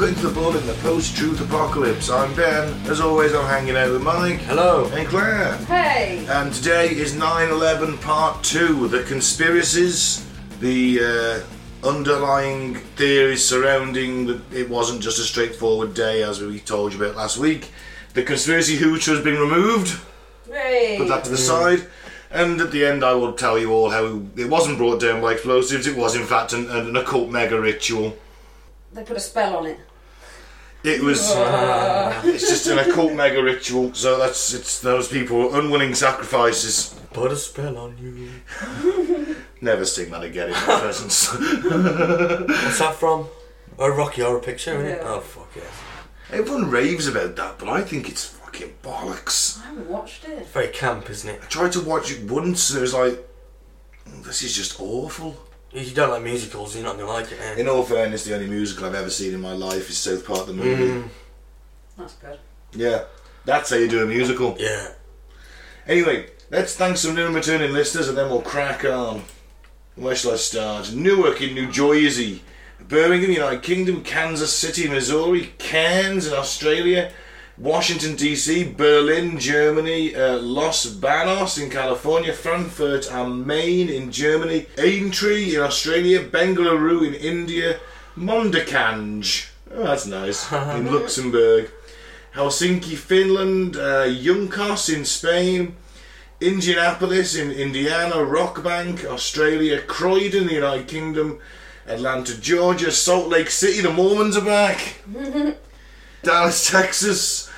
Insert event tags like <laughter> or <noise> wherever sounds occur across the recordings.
Cutting Through the Bull in the Post-Truth Apocalypse. I'm Ben. As always, I'm hanging out with Mike. Hello. And Clair. Hey! And today is 9-11 Part 2. The conspiracies, the uh, underlying theories surrounding that it wasn't just a straightforward day as we told you about last week. The conspiracy hooch has been removed. Hey! Put that to the side. And at the end, I will tell you all how it wasn't brought down by explosives. It was, in fact, an, an occult mega ritual. They put a spell on it. It was. <laughs> it's just an occult mega ritual. So that's it's those people unwilling sacrifices. Put a spell on you. <laughs> Never sing that again in my presence. <laughs> What's that from? A Rocky Horror Picture, isn't it? Yeah. Oh, fuck yes. Everyone raves about that, but I think it's fucking bollocks. I haven't watched it. Very camp, isn't it? I tried to watch it once, and it was like, "Oh, this is just awful. If you don't like musicals, you're not going to like it, eh? In all fairness, the only musical I've ever seen in my life is South Park the movie. Mm, That's good. Yeah, that's how you do a musical. yeah. Anyway, let's thank some new and returning listeners and then we'll crack on. Where shall I start? Newark in New Jersey, Birmingham, United Kingdom, Kansas City, Missouri, Cairns in Australia, Washington DC, Berlin, Germany, uh, Los Banos in California, Frankfurt am Main in Germany, Aintree in Australia, Bengaluru in India, Mondercange, oh that's nice, <laughs> in Luxembourg, Helsinki, Finland, uh, Junkos in Spain, Indianapolis in Indiana, Rockbank, Australia, Croydon, the United Kingdom, Atlanta, Georgia, Salt Lake City, the Mormons are back, <laughs> Dallas, Texas,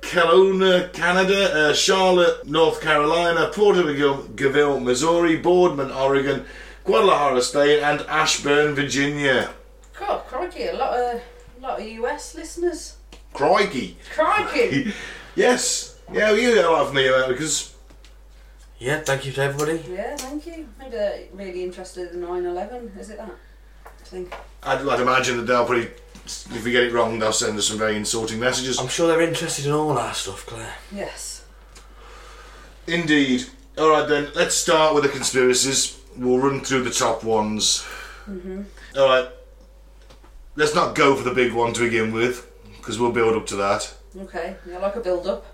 Kelowna, Canada, uh, Charlotte, North Carolina, Porterville, Missouri, Boardman, Oregon, Guadalajara, Spain, and Ashburn, Virginia. God, crikey, a lot of, lot of US listeners. Crikey. Crikey! <laughs> Yes. Yeah, you get a lot from the Americas. Because... Yeah, thank you to everybody. yeah, thank you. Maybe they're really interested in 9 11. Is it that? I think. I'd, I'd imagine that they'll probably, if we get it wrong, they'll send us some very insulting messages. I'm sure they're interested in all our stuff, Clair. Yes. Indeed. All right then, let's start with the conspiracies. We'll run through the top ones. Mm-hmm. All right. Let's not go for the big one to begin with, because we'll build up to that. Okay, yeah, like a build up.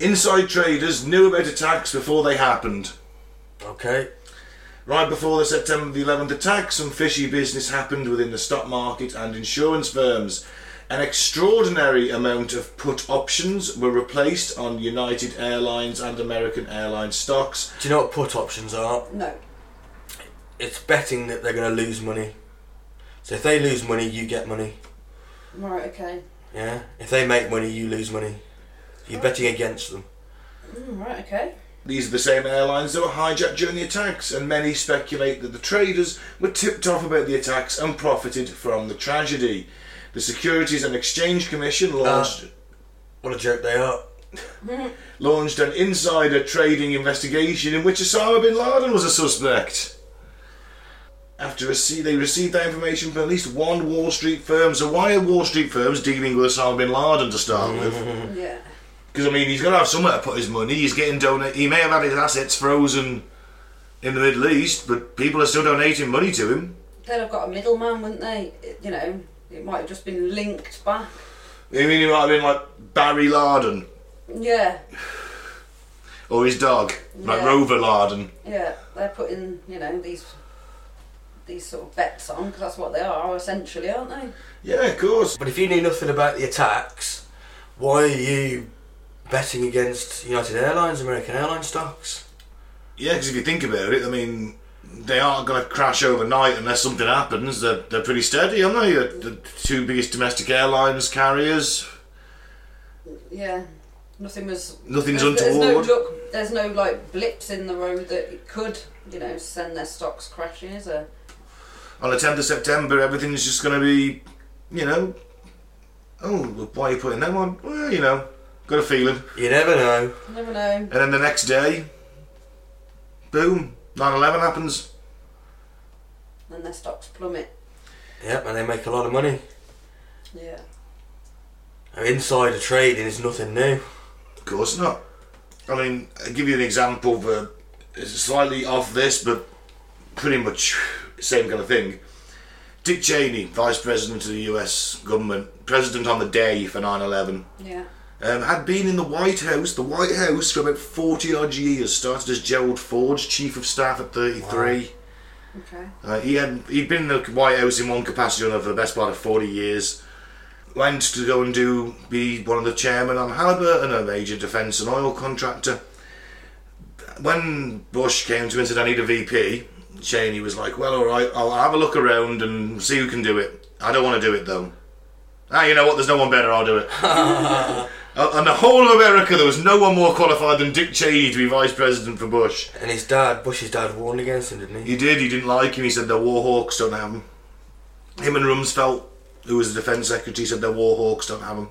Inside traders knew about attacks before they happened. Okay. Right before the September the 11th attack, some fishy business happened within the stock market and insurance firms. An extraordinary amount of put options were replaced on United Airlines and American Airlines stocks. Do you know what put options are? No. It's betting that they're going to lose money. So if they lose money, you get money. Right, okay. Yeah? If they make money, you lose money. You're betting against them. Mm, right, okay. These are the same airlines that were hijacked during the attacks, and many speculate that the traders were tipped off about the attacks and profited from the tragedy. The Securities and Exchange Commission uh, launched What a joke they are. <laughs> launched an insider trading investigation in which Osama bin Laden was a suspect. After rece- they received that information from at least one Wall Street firm. So why are Wall Street firms dealing with Osama bin Laden to start with? <laughs> Yeah. Because I mean, he's got to have somewhere to put his money. He's getting donate. He may have had his assets frozen in the Middle East, but people are still donating money to him. They'd have got a middleman, wouldn't they? It- you know, it might have just been linked back. I mean, he might have been like Barry Laden Yeah, or his dog, like Rover Laden. yeah. They're putting, you know, these these sort of bets on because that's what they are essentially, aren't they? Yeah, of course. But if you knew nothing about the attacks, why are you betting against United Airlines, American Airlines stocks? Yeah, because if you think about it, I mean, they aren't going to crash overnight unless something happens. They're, they're pretty steady, aren't they? The the two biggest domestic airlines carriers. Yeah. Nothing was. Nothing's there's, there's no look. There's no like blips in the road that could, you know, send their stocks crashing. Is there? On the 10th of September, everything's just going to be, you know, oh, why are you putting them on? Well, you know, got a feeling. You never know. Never know. And then the next day, boom, 9 11 happens. And their stocks plummet. Yep, and they make a lot of money. Yeah. Now, Insider trading is nothing new. Of course not. I mean, I'll give you an example of a, it's slightly off this, but pretty much same kind of thing. Dick Cheney, Vice President of the US government, President on the day for 9 11, Yeah. Um, had been in the White House, the White House, for about 40 odd years. Started as Gerald Ford's Chief of Staff at 33. Okay. Uh, he had he'd been in the White House in one capacity or another for the best part of forty years. Went to go and do be one of the chairman on Halliburton, a major defence and oil contractor. When Bush came to him and said, "I need a VP," Cheney was like, "Well, all right, I'll have a look around and see who can do it. I don't want to do it though." Ah, you know what? There's no one better. I'll do it. <laughs> Uh, On the whole of America, there was no one more qualified than Dick Cheney to be vice president for Bush. And his dad, Bush's dad, warned against him, didn't he? He did. He didn't like him. He said the Warhawks don't have him. Him and Rumsfeld, who was the defence secretary, said the Warhawks don't have him.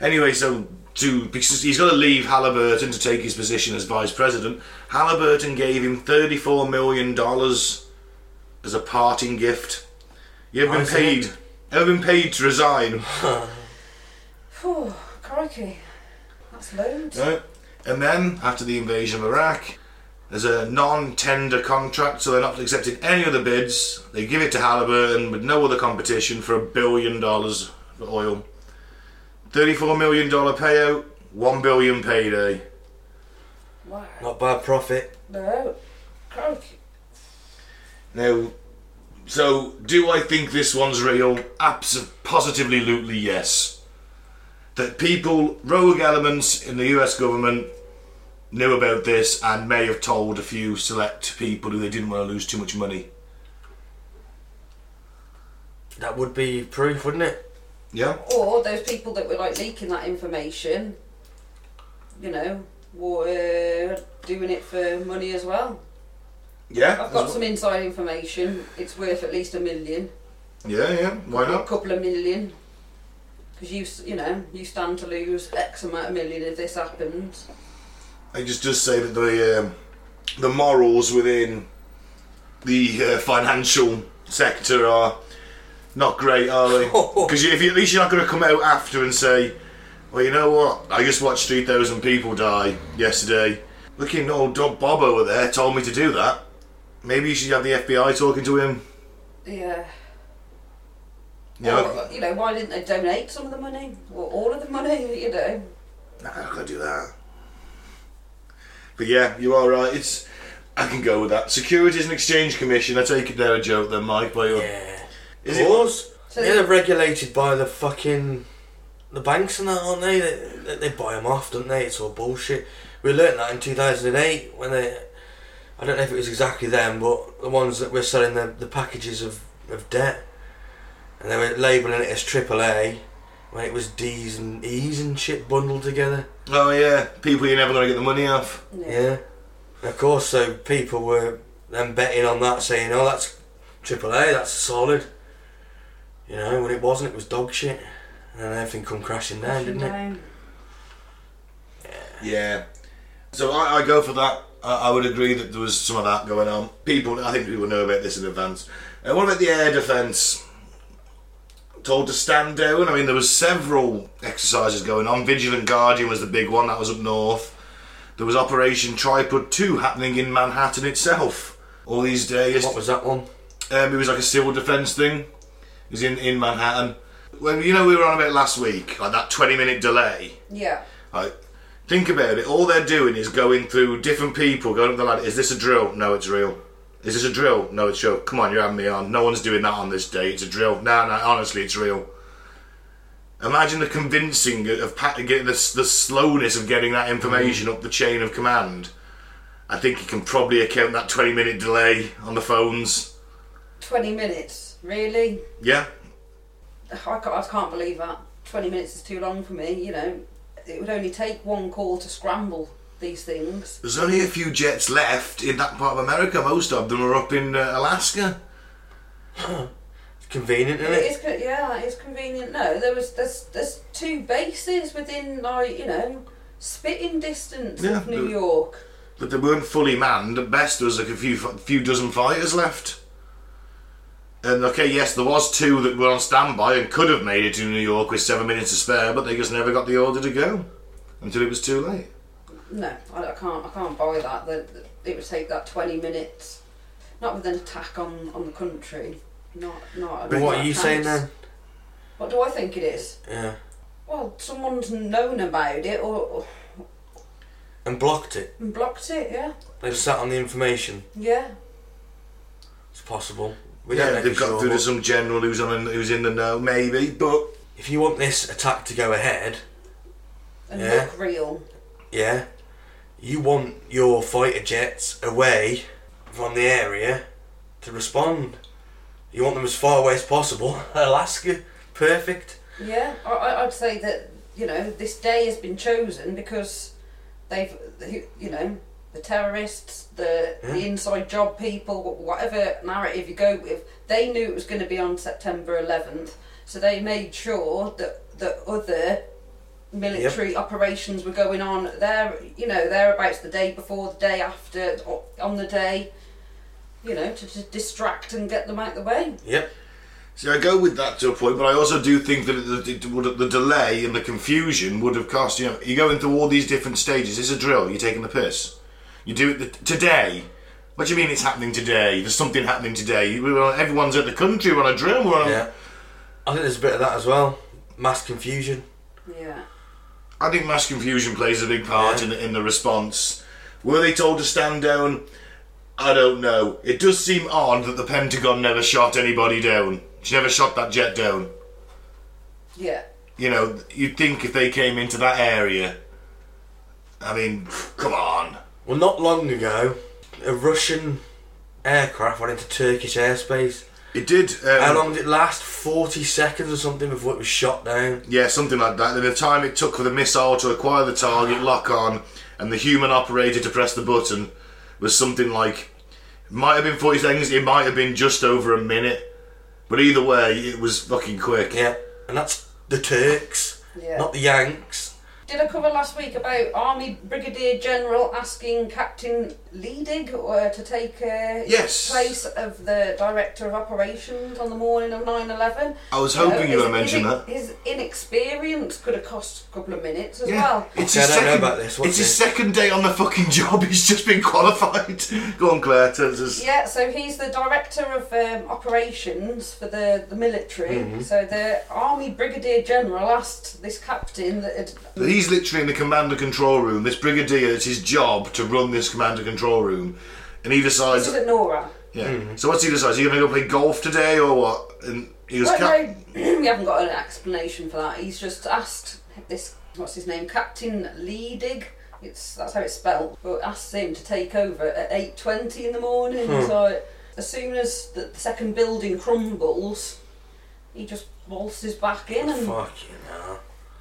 Anyway, so to because he's got to leave Halliburton to take his position as vice president. Halliburton gave him thirty-four million dollars as a parting gift. You've been paid. You've been paid to resign. <laughs> Phew, crikey. That's loads. Right. And then, after the invasion of Iraq, there's a non tender contract, so they're not accepting any other bids. They give it to Halliburton with no other competition for a billion dollars for oil. $34 million payout, 1 billion payday. Wow. Not bad profit. No. Crikey. Now, so do I think this one's real? Abs- positively, lutely, yes. That people, rogue elements in the US government, knew about this and may have told a few select people who they didn't want to lose too much money. That would be proof, wouldn't it? Yeah? Or those people that were like leaking that information, you know, were doing it for money as well. Yeah? I've got some inside information. It's worth at least a million. Yeah, yeah, why not? A couple of million. Because you, you know, you stand to lose X amount of million if this happens. I just just say that the um, the morals within the uh, financial sector are not great, are they? <laughs> Because if you, at least you're not going to come out after and say, "Well, you know what? I just watched three thousand people die yesterday. Looking old Doc Bob over there told me to do that. Maybe you should have the FBI talking to him." Yeah. You know, Or, you know, why didn't they donate some of the money? Or all of the money, <laughs> you know? Nah, I'm not do that. But yeah, you are right. It's I can go with that. Securities and Exchange Commission. I take it they're a joke then, Mike. By your Yeah. is Of it? course. So yeah, they- they're regulated by the fucking the banks and that, aren't they? They, they, they buy them off, don't they? It's all bullshit. We learnt that in 2008 when they. I don't know if it was exactly them, but the ones that were selling the, the packages of, of debt. And they were labelling it as AAA when it was D's and E's and shit bundled together. Oh yeah, people you're never gonna get the money off. Yeah. And of course, so people were then betting on that, saying, oh, that's AAA, that's solid. You know, when it wasn't, it was dog shit. And then everything come crashing down, didn't it? Down. Yeah. So I, I go for that. I, I would agree that there was some of that going on. People, I think people know about this in advance. And what about the air defence? Told to stand down. I mean, there was several exercises going on. Vigilant Guardian was the big one. That was up north. There was Operation Tripod Two happening in Manhattan itself. All these days. What was that one? Um, it was like a civil defence thing. It was in, in Manhattan. When you know we were on about last week, like that twenty minute delay. Yeah. Like, think about it. All they're doing is going through different people, going up the ladder. Is this a drill? No, it's real. Is this a drill? No, it's real. Come on, you're having me on. No one's doing that on this day. It's a drill. No, no, honestly, it's real. Imagine the convincing of the, the slowness of getting that information mm. up the chain of command. I think you can probably account that 20 minute delay on the phones. 20 minutes. Really? Yeah, I can't, I can't believe that. 20 minutes is too long for me, you know. It would only take one call to scramble these things. there's only a few jets left in that part of America. Most of them are up in uh, Alaska. Convenient, isn't It it? is, co- yeah, it's convenient. No, there was there's there's two bases within like you know spitting distance Yeah, of New the- York. But they weren't fully manned. At best, there was like a few few dozen fighters left. And okay, yes, there was two that were on standby and could have made it to New York with seven minutes to spare, but they just never got the order to go until it was too late. No, I, I can't I can't buy that. That that it would take that twenty minutes, not with an attack on on the country. Not, not. But what are you saying chance. then? What do I think it is? Yeah. Well, someone's known about it or, or And blocked it. blocked it. Yeah, They've sat on the information. yeah. It's possible. We don't yeah, know they've for got sure, through to some general who's on who's in the know, maybe. But If you want this attack to go ahead, And Yeah. look real. yeah, you want your fighter jets away from the area to respond. You want them as far away as possible. <laughs> Alaska, perfect. Yeah, I- I'd say that you know this day has been chosen because they've, you know, the terrorists, the the inside job people, whatever narrative you go with, they knew it was going to be on September 11th, so they made sure that that other military operations were going on there. You know, thereabouts the day before, the day after, on the day. You know, to, to distract and get them out of the way. Yep. See, I go with that to a point, but I also do think that the, the, the delay and the confusion would have cost you. Know, you're going through all these different stages. It's a drill. You're taking the piss. You do it the, today. What do you mean it's happening today? There's something happening today. We were- Everyone's at the country. We're on a drill. We're on. Yeah. I think there's a bit of that as well. Mass confusion. Yeah. I think mass confusion plays a big part Yeah. in, the, in the response. Were they told to stand down? I don't know. It does seem odd that the Pentagon never shot anybody down. She never shot that jet down. Yeah. you know, you'd think if they came into that area, I mean, come on. Well, not long ago, a Russian aircraft went into Turkish airspace. It did. Um, How long did it last? 40 seconds or something before it was shot down. Yeah, something like that. And the time it took for the missile to acquire the target, lock on, and the human operator to press the button was something like. It might have been 40 seconds, it might have been just over a minute. But either way, it was fucking quick. Yeah, and that's the Turks, Yeah. not the Yanks. Did I cover last week about Army Brigadier General asking Captain Leidig uh, to take uh, Yes. place of the Director of Operations on the morning of 9 11? I was hoping you were going to mention that. His inexperience could have cost a couple of minutes as Yeah. well. It's Okay, his I don't know second, about this. What's it's his second day on the fucking <laughs> job. He's just been qualified. <laughs> Go on, Clair. Tell us. Yeah, so he's the director of um, operations for the, the military. Mm-hmm. So the Army Brigadier General asked this captain that had He's literally in the command and control room. This brigadier, it's his job to run this command and control room. And he decides. This is at NORAD. Yeah. Mm-hmm. So what's he decide? Is he going to go play golf today or what? And he goes, Well, "Cap- no, <clears throat> we haven't got an explanation for that. He's just asked this, what's his name, Captain Leidig. It's that's how it's spelled. But asked him to take over at eight twenty in the morning. Hmm. So as soon as the second building crumbles, he just waltzes back in, and Fucking hell.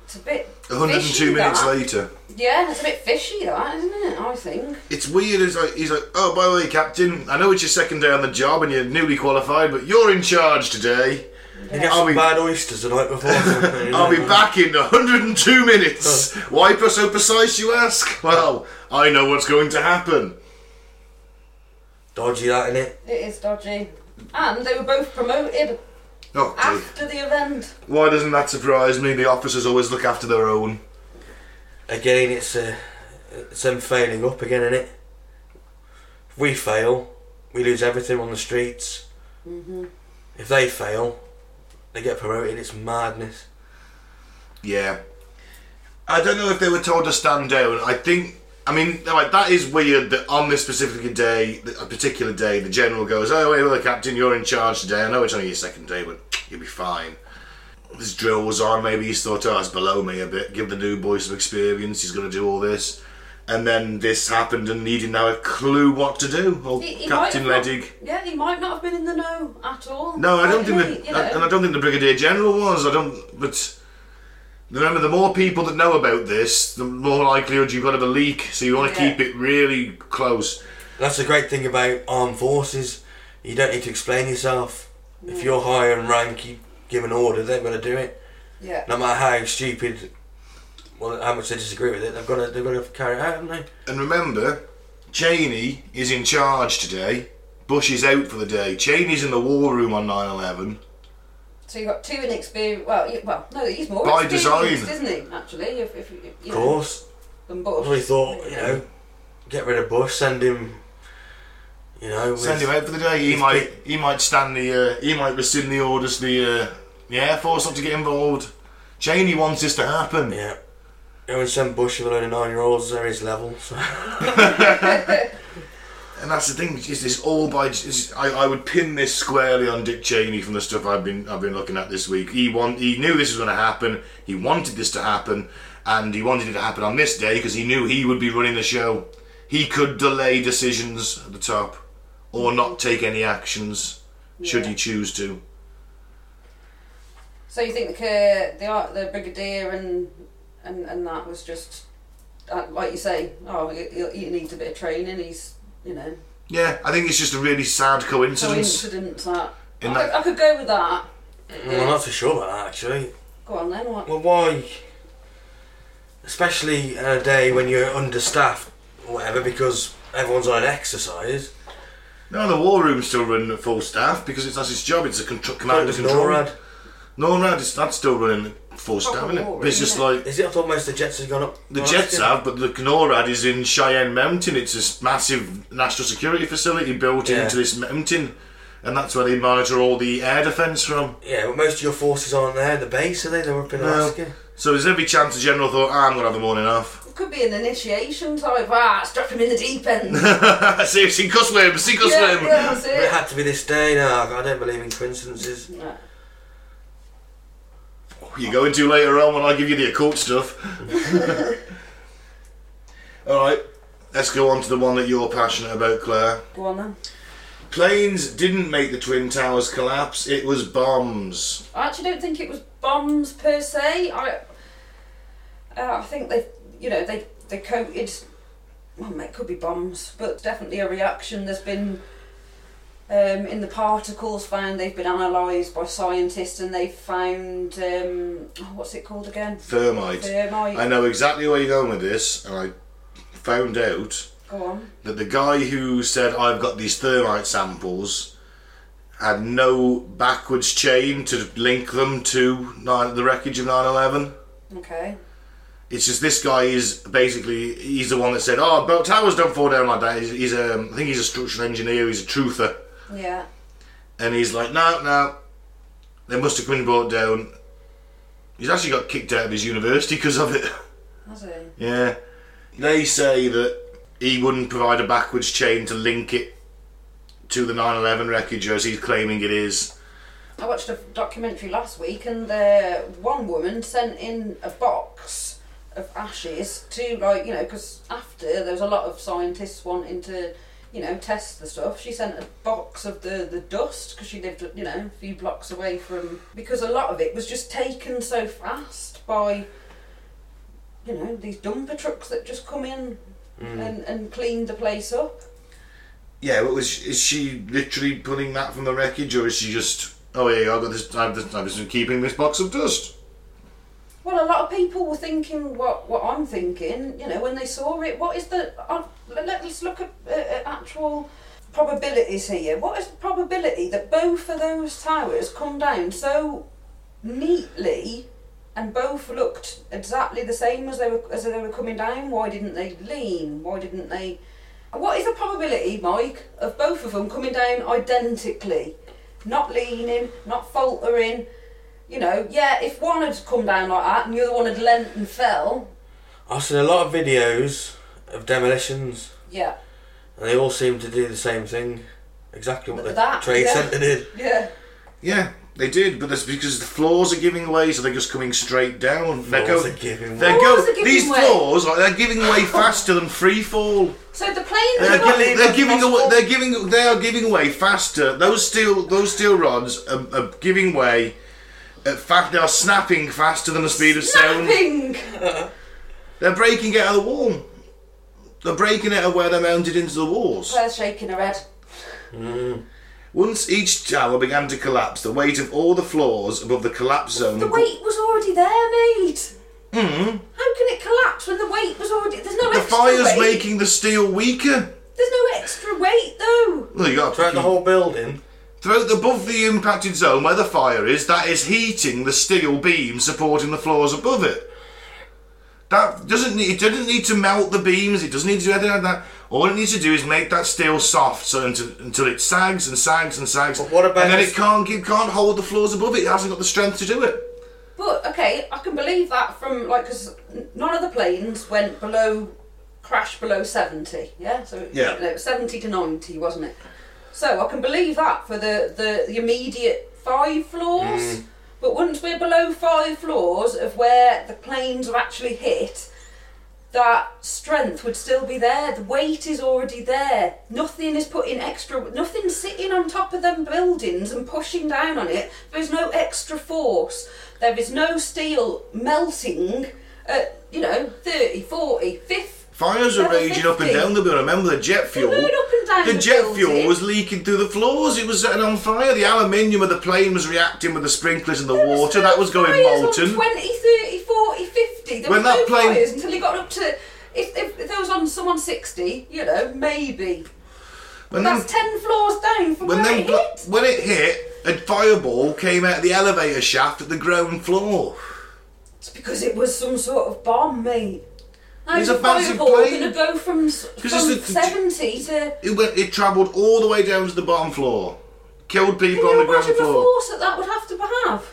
It's a bit 102 fishy, minutes that. later. Yeah, it's a bit fishy, that isn't it? I think. It's weird. It's like he's like, oh, by the way, Captain, I know it's your second day on the job and you're newly qualified, but you're in charge today. You get I'll some be- bad oysters the night before. or something, you I'll know? be back in 102 minutes. <laughs> Why per so precise, you ask? Well, I know what's going to happen. Dodgy that, innit? It is dodgy. And they were both promoted Oh, dear. after the event. Why doesn't that surprise me? The officers always look after their own. Again, it's, uh, it's them failing up again, innit? If we fail, we lose everything on the streets. hmm If they fail, they get promoted. It's madness. Yeah. I don't know if they were told to stand down. I think. I mean, like that is weird that on this specific day, a particular day, the general goes, "Oh, wait, well, Captain, you're in charge today. I know it's only your second day, but you'll be fine." This drill was on. Maybe he's thought, "Oh, it's below me a bit. Give the new boy some experience. He's going to do all this." And then this happened, and he didn't have a clue what to do. Old He- he Captain Leidig. Yeah, he might not have been in the know at all. No, I don't think Hey, the, you know. and I don't think the brigadier general was. I don't. But remember, the more people that know about this, the more likelihood you've got of a leak. So you want to Yeah. keep it really close. That's the great thing about armed forces. You don't need to explain yourself. If you're higher in rank, you give an order, they're going to do it. Yeah. No matter how stupid, well, how much they disagree with it, they've got to, they've got to carry it out, haven't they? And remember, Cheney is in charge today. Bush is out for the day. Cheney's in the war room on 9/11. So you've got two inexperienced. Well, you, well, no, he's more By experienced, design. isn't he? Actually, if, if, if you Of know, course. than I Bush. probably thought, you know, get rid of Bush, send him, You know, with- Send him out for the day. He with might he might stand the uh, he might rescind the orders the uh, the Air Force not to get involved. Cheney wants this to happen. Yeah. Go and send Bush with a load of nine year olds, they're his level. So. <laughs> <laughs> And that's the thing. Is this all by? Is, I, I would pin this squarely on Dick Cheney from the stuff I've been I've been looking at this week. He want he knew this was going to happen. He wanted this to happen, and he wanted it to happen on this day because he knew he would be running the show. He could delay decisions at the top, or not take any actions should he choose to. So you think uh, the the brigadier and and and that was just uh, like you say? Oh, he needs a bit of training. He's you know Yeah, I think it's just a really sad coincidence. coincidence that. In I, that- I could go with that. Well, I'm not so sure about that actually. Go on then. What? Well, why? Especially on a day when you're understaffed or whatever because everyone's on an exercise. No, the war room's still running at full staff because it's that's its job. It's a contr- command and It's control. NORAD. NORAD is that's still running at full staff, Proper isn't it? But it's just isn't like Is it? I thought most of the jets have gone up. the gone jets up have, but the NORAD is in Cheyenne Mountain. It's this massive national security facility built Yeah. into this mountain, and that's where they monitor all the air defence from. Yeah, but most of your forces aren't there. The base are they? They're up in No. Alaska. So there's every chance the general thought, ah, I'm gonna have the morning off. It could be an initiation type. Ah, strap him in the deep end. <laughs> see, sink or swim, sink or yeah, swim. yeah, that's But it it. had to be this day. No, I don't believe in coincidences. No. You go into later on when I give you the occult stuff. <laughs> all right, let's go on to the one that you're passionate about, Clair. Go on then. Planes didn't make the twin towers collapse. It was bombs. I actually don't think it was bombs per se. I, uh, I think they, you know, they they coated. Well, it could be bombs, but definitely a reaction. There's been um, in the particles found. They've been analysed by scientists, and they've found um, oh, what's it called again? Thermite. Thermite. I know exactly where you're going with this, and I found out Go on. that the guy who said I've got these thermite samples had no backwards chain to link them to nine, the wreckage of 9/11. Okay. It's just this guy is basically he's the one that said, "Oh, but towers don't fall down like that." He's, he's a, I think he's a structural engineer. He's a truther, Yeah. and he's like, "No, no, they must have been brought down." He's actually got kicked out of his university because of it. Has he? Yeah. They say that he wouldn't provide a backwards chain to link it to the 9 11 wreckage as he's claiming it is. I watched a documentary last week, and the one woman sent in a box of ashes to, like, you know, because after there was a lot of scientists wanting to, you know, test the stuff. She sent a box of the the dust because she lived, you know, a few blocks away from. Because a lot of it was just taken so fast by, you know, these dumper trucks that just come in mm. and and cleaned the place up. Yeah, but was is she literally pulling that from the wreckage or is she just, oh, yeah, I've got this, I've just, I've just been keeping this box of dust? Well, a lot of people were thinking what, what I'm thinking, you know, when they saw it. What is the. Uh, let, us look at, uh, at actual probabilities here. What is the probability that both of those towers come down so neatly and both looked exactly the same as they were as they were coming down? Why didn't they lean? Why didn't they. What is the probability, Mike, of both of them coming down identically? Not leaning, not faltering, you know, yeah, if one had come down like that and the other one had leant and fell, I've seen a lot of videos of demolitions, yeah, and they all seem to do the same thing. Exactly what the That, trade yeah. centre did. yeah. Yeah, they did, but that's because the floors are giving way, so they're just coming straight down. They're Floors are giving they're way. go- Floors are giving these way. floors, like, they're giving way faster than free fall. So the plane They're, was giving, they're giving away. They're giving. They are giving away faster. Those steel. Those steel rods are, are giving way. At fa- they are snapping faster than the speed of sound. <laughs> They're breaking out of the wall. They're breaking out of where they're mounted into the walls. Clair's shaking her head. Once each tower began to collapse, the weight of all the floors above the collapse zone. The weight was already there, mate. Mm. How can it collapse when the weight was already? There's no The extra fire's weight. making the steel weaker. There's no extra weight though. Well, you got to Throughout the whole building. Throughout above the impacted zone where the fire is, that is heating the steel beam supporting the floors above it. That doesn't need, it doesn't need to melt the beams, it doesn't need to do anything like that. All it needs to do is make that steel soft so until, until it sags and sags and sags. But what about and then it can't it can't hold the floors above it. It hasn't got the strength to do it. But okay, I can believe that from like because none of the planes went below crash below seventy. Yeah, so Yeah. you know, seventy to ninety, wasn't it? So I can believe that for the the, the immediate five floors. Mm. But once we're below five floors of where the planes are actually hit, that strength would still be there. The weight is already there. Nothing is putting extra. Nothing's sitting on top of them buildings and pushing down on it. There's no extra force. There is no steel melting at you know 30, 40, 50. Fires were raging up and down the building. Remember the jet fuel? up and down the the jet building. fuel was leaking through the floors. It was setting on fire. The aluminium of the plane was reacting with the sprinklers and the There water. That was going molten. On 20, 30, 40, 50. There When that no plane- fires until it got up to. If, if, if there was on someone 60, you know, maybe. When That's them- 10 floors down from when where them it hit. when it hit, a fireball came out of the elevator shaft at the ground floor. It's because it was some sort of bomb, mate. It's How's a massive fireball plane. going to go from, 'Cause from it's the- 70 to. It went. It travelled all the way down to the bottom floor. Killed Can people on the ground floor. imagine the floor. force that that would have to have?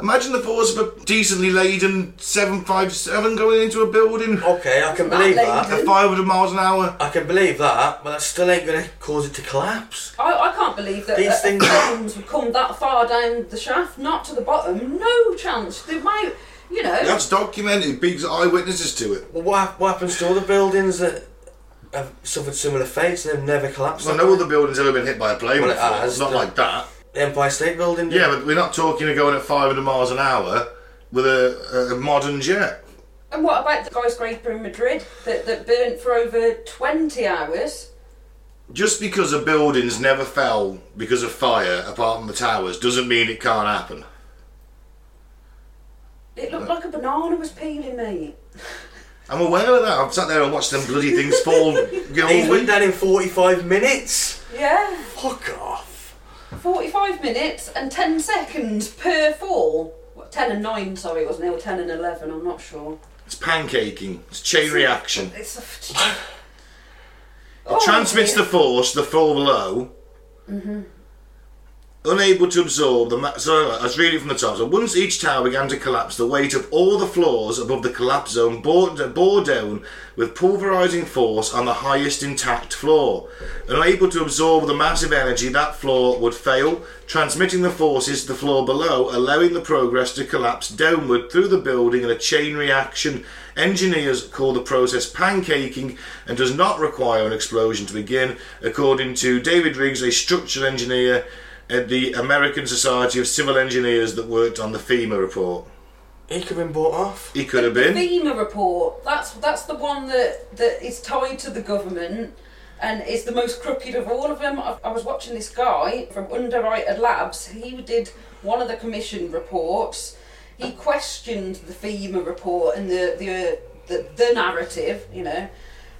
Imagine the force of a decently laden 757 going into a building Okay, I can Not believe that. at 500 miles an hour. I can believe that, but that still ain't going to cause it to collapse. I, I can't believe that These things- flames would come that far down the shaft, not to the bottom. No chance. They might, you know. That's documented. Big eyewitnesses to it. Well, what, hap- what happens to other buildings that have suffered similar fates and they've never collapsed? Well, like no that? other building's ever been hit by a plane Well, it has, Not but- like that. The Empire State Building. did. Yeah, but we're not talking of going at 500 miles an hour with a, a modern jet. And what about the skyscraper in Madrid that, that burnt for over 20 hours? Just because a building's never fell because of fire, apart from the towers, doesn't mean it can't happen. It looked like a banana was peeling, me. <laughs> I'm aware of that. I've sat there and watched them bloody things fall. go These all went down in 45 minutes. Yeah. Fuck off. 45 minutes and 10 seconds per fall. What, 10 and 9, sorry, wasn't it? Or 10 and 11, I'm not sure. It's pancaking. It's chain reaction. It's a. It Oh, transmits dear. the force the fall below. Mm-hmm. Unable to absorb the. Ma- so I was reading from the top. So once each tower began to collapse, the weight of all the floors above the collapse zone bore, bore down with pulverizing force on the highest intact floor. Unable to absorb the massive energy, that floor would fail, transmitting the forces to the floor below, allowing the progress to collapse downward through the building in a chain reaction. Engineers call the process pancaking and does not require an explosion to begin, according to David Riggs, a structural engineer at the American Society of Civil Engineers that worked on the FEMA report. He could have been bought off. He could have The been. FEMA report. That's that's the one that that is tied to the government and is the most crooked of all of them. I, I was watching this guy from Underwriter Labs. He did one of the commission reports. He questioned the FEMA report and the the uh, the, the narrative, you know,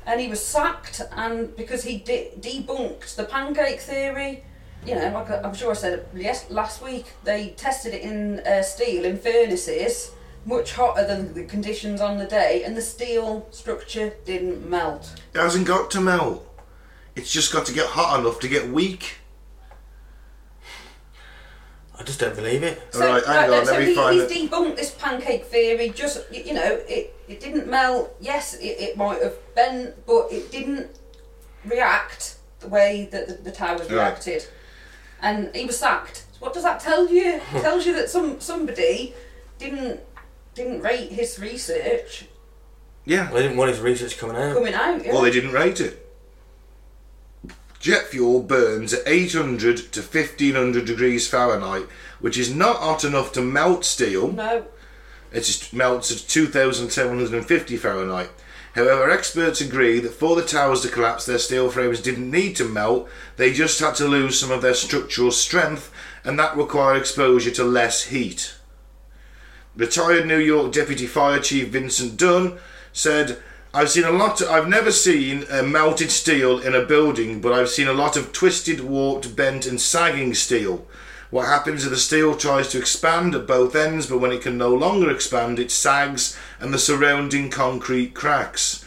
and he was sacked. And because he de- debunked the pancake theory. You know, like I- I'm sure I said yes last week, they tested it in uh, steel in furnaces, much hotter than the conditions on the day, and the steel structure didn't melt. It hasn't got to melt. It's just got to get hot enough to get weak. I just don't believe it. So, Alright, hang right, on, so let me he, find he's it. debunked this pancake theory. Just you know, it it didn't melt. Yes, it, it might have bent, but it didn't react the way that the, the towers Right. reacted. And he was sacked. What does that tell you? It hmm. tells you that some somebody didn't didn't rate his research Yeah. Well, they didn't want his research coming out. coming out. Yeah. Well, they didn't rate it. Jet fuel burns at 800 to 1500 degrees Fahrenheit, which is not hot enough to melt steel. no. It just melts at 2750 Fahrenheit. However, experts agree that for the towers to collapse, their steel frames didn't need to melt, they just had to lose some of their structural strength, and that required exposure to less heat. Retired New York Deputy Fire Chief Vincent Dunn said, I've seen a lot, I've never seen a melted steel in a building, but I've seen a lot of twisted, warped, bent, and sagging steel. What happens is the steel tries to expand at both ends, but when it can no longer expand, it sags and the surrounding concrete cracks.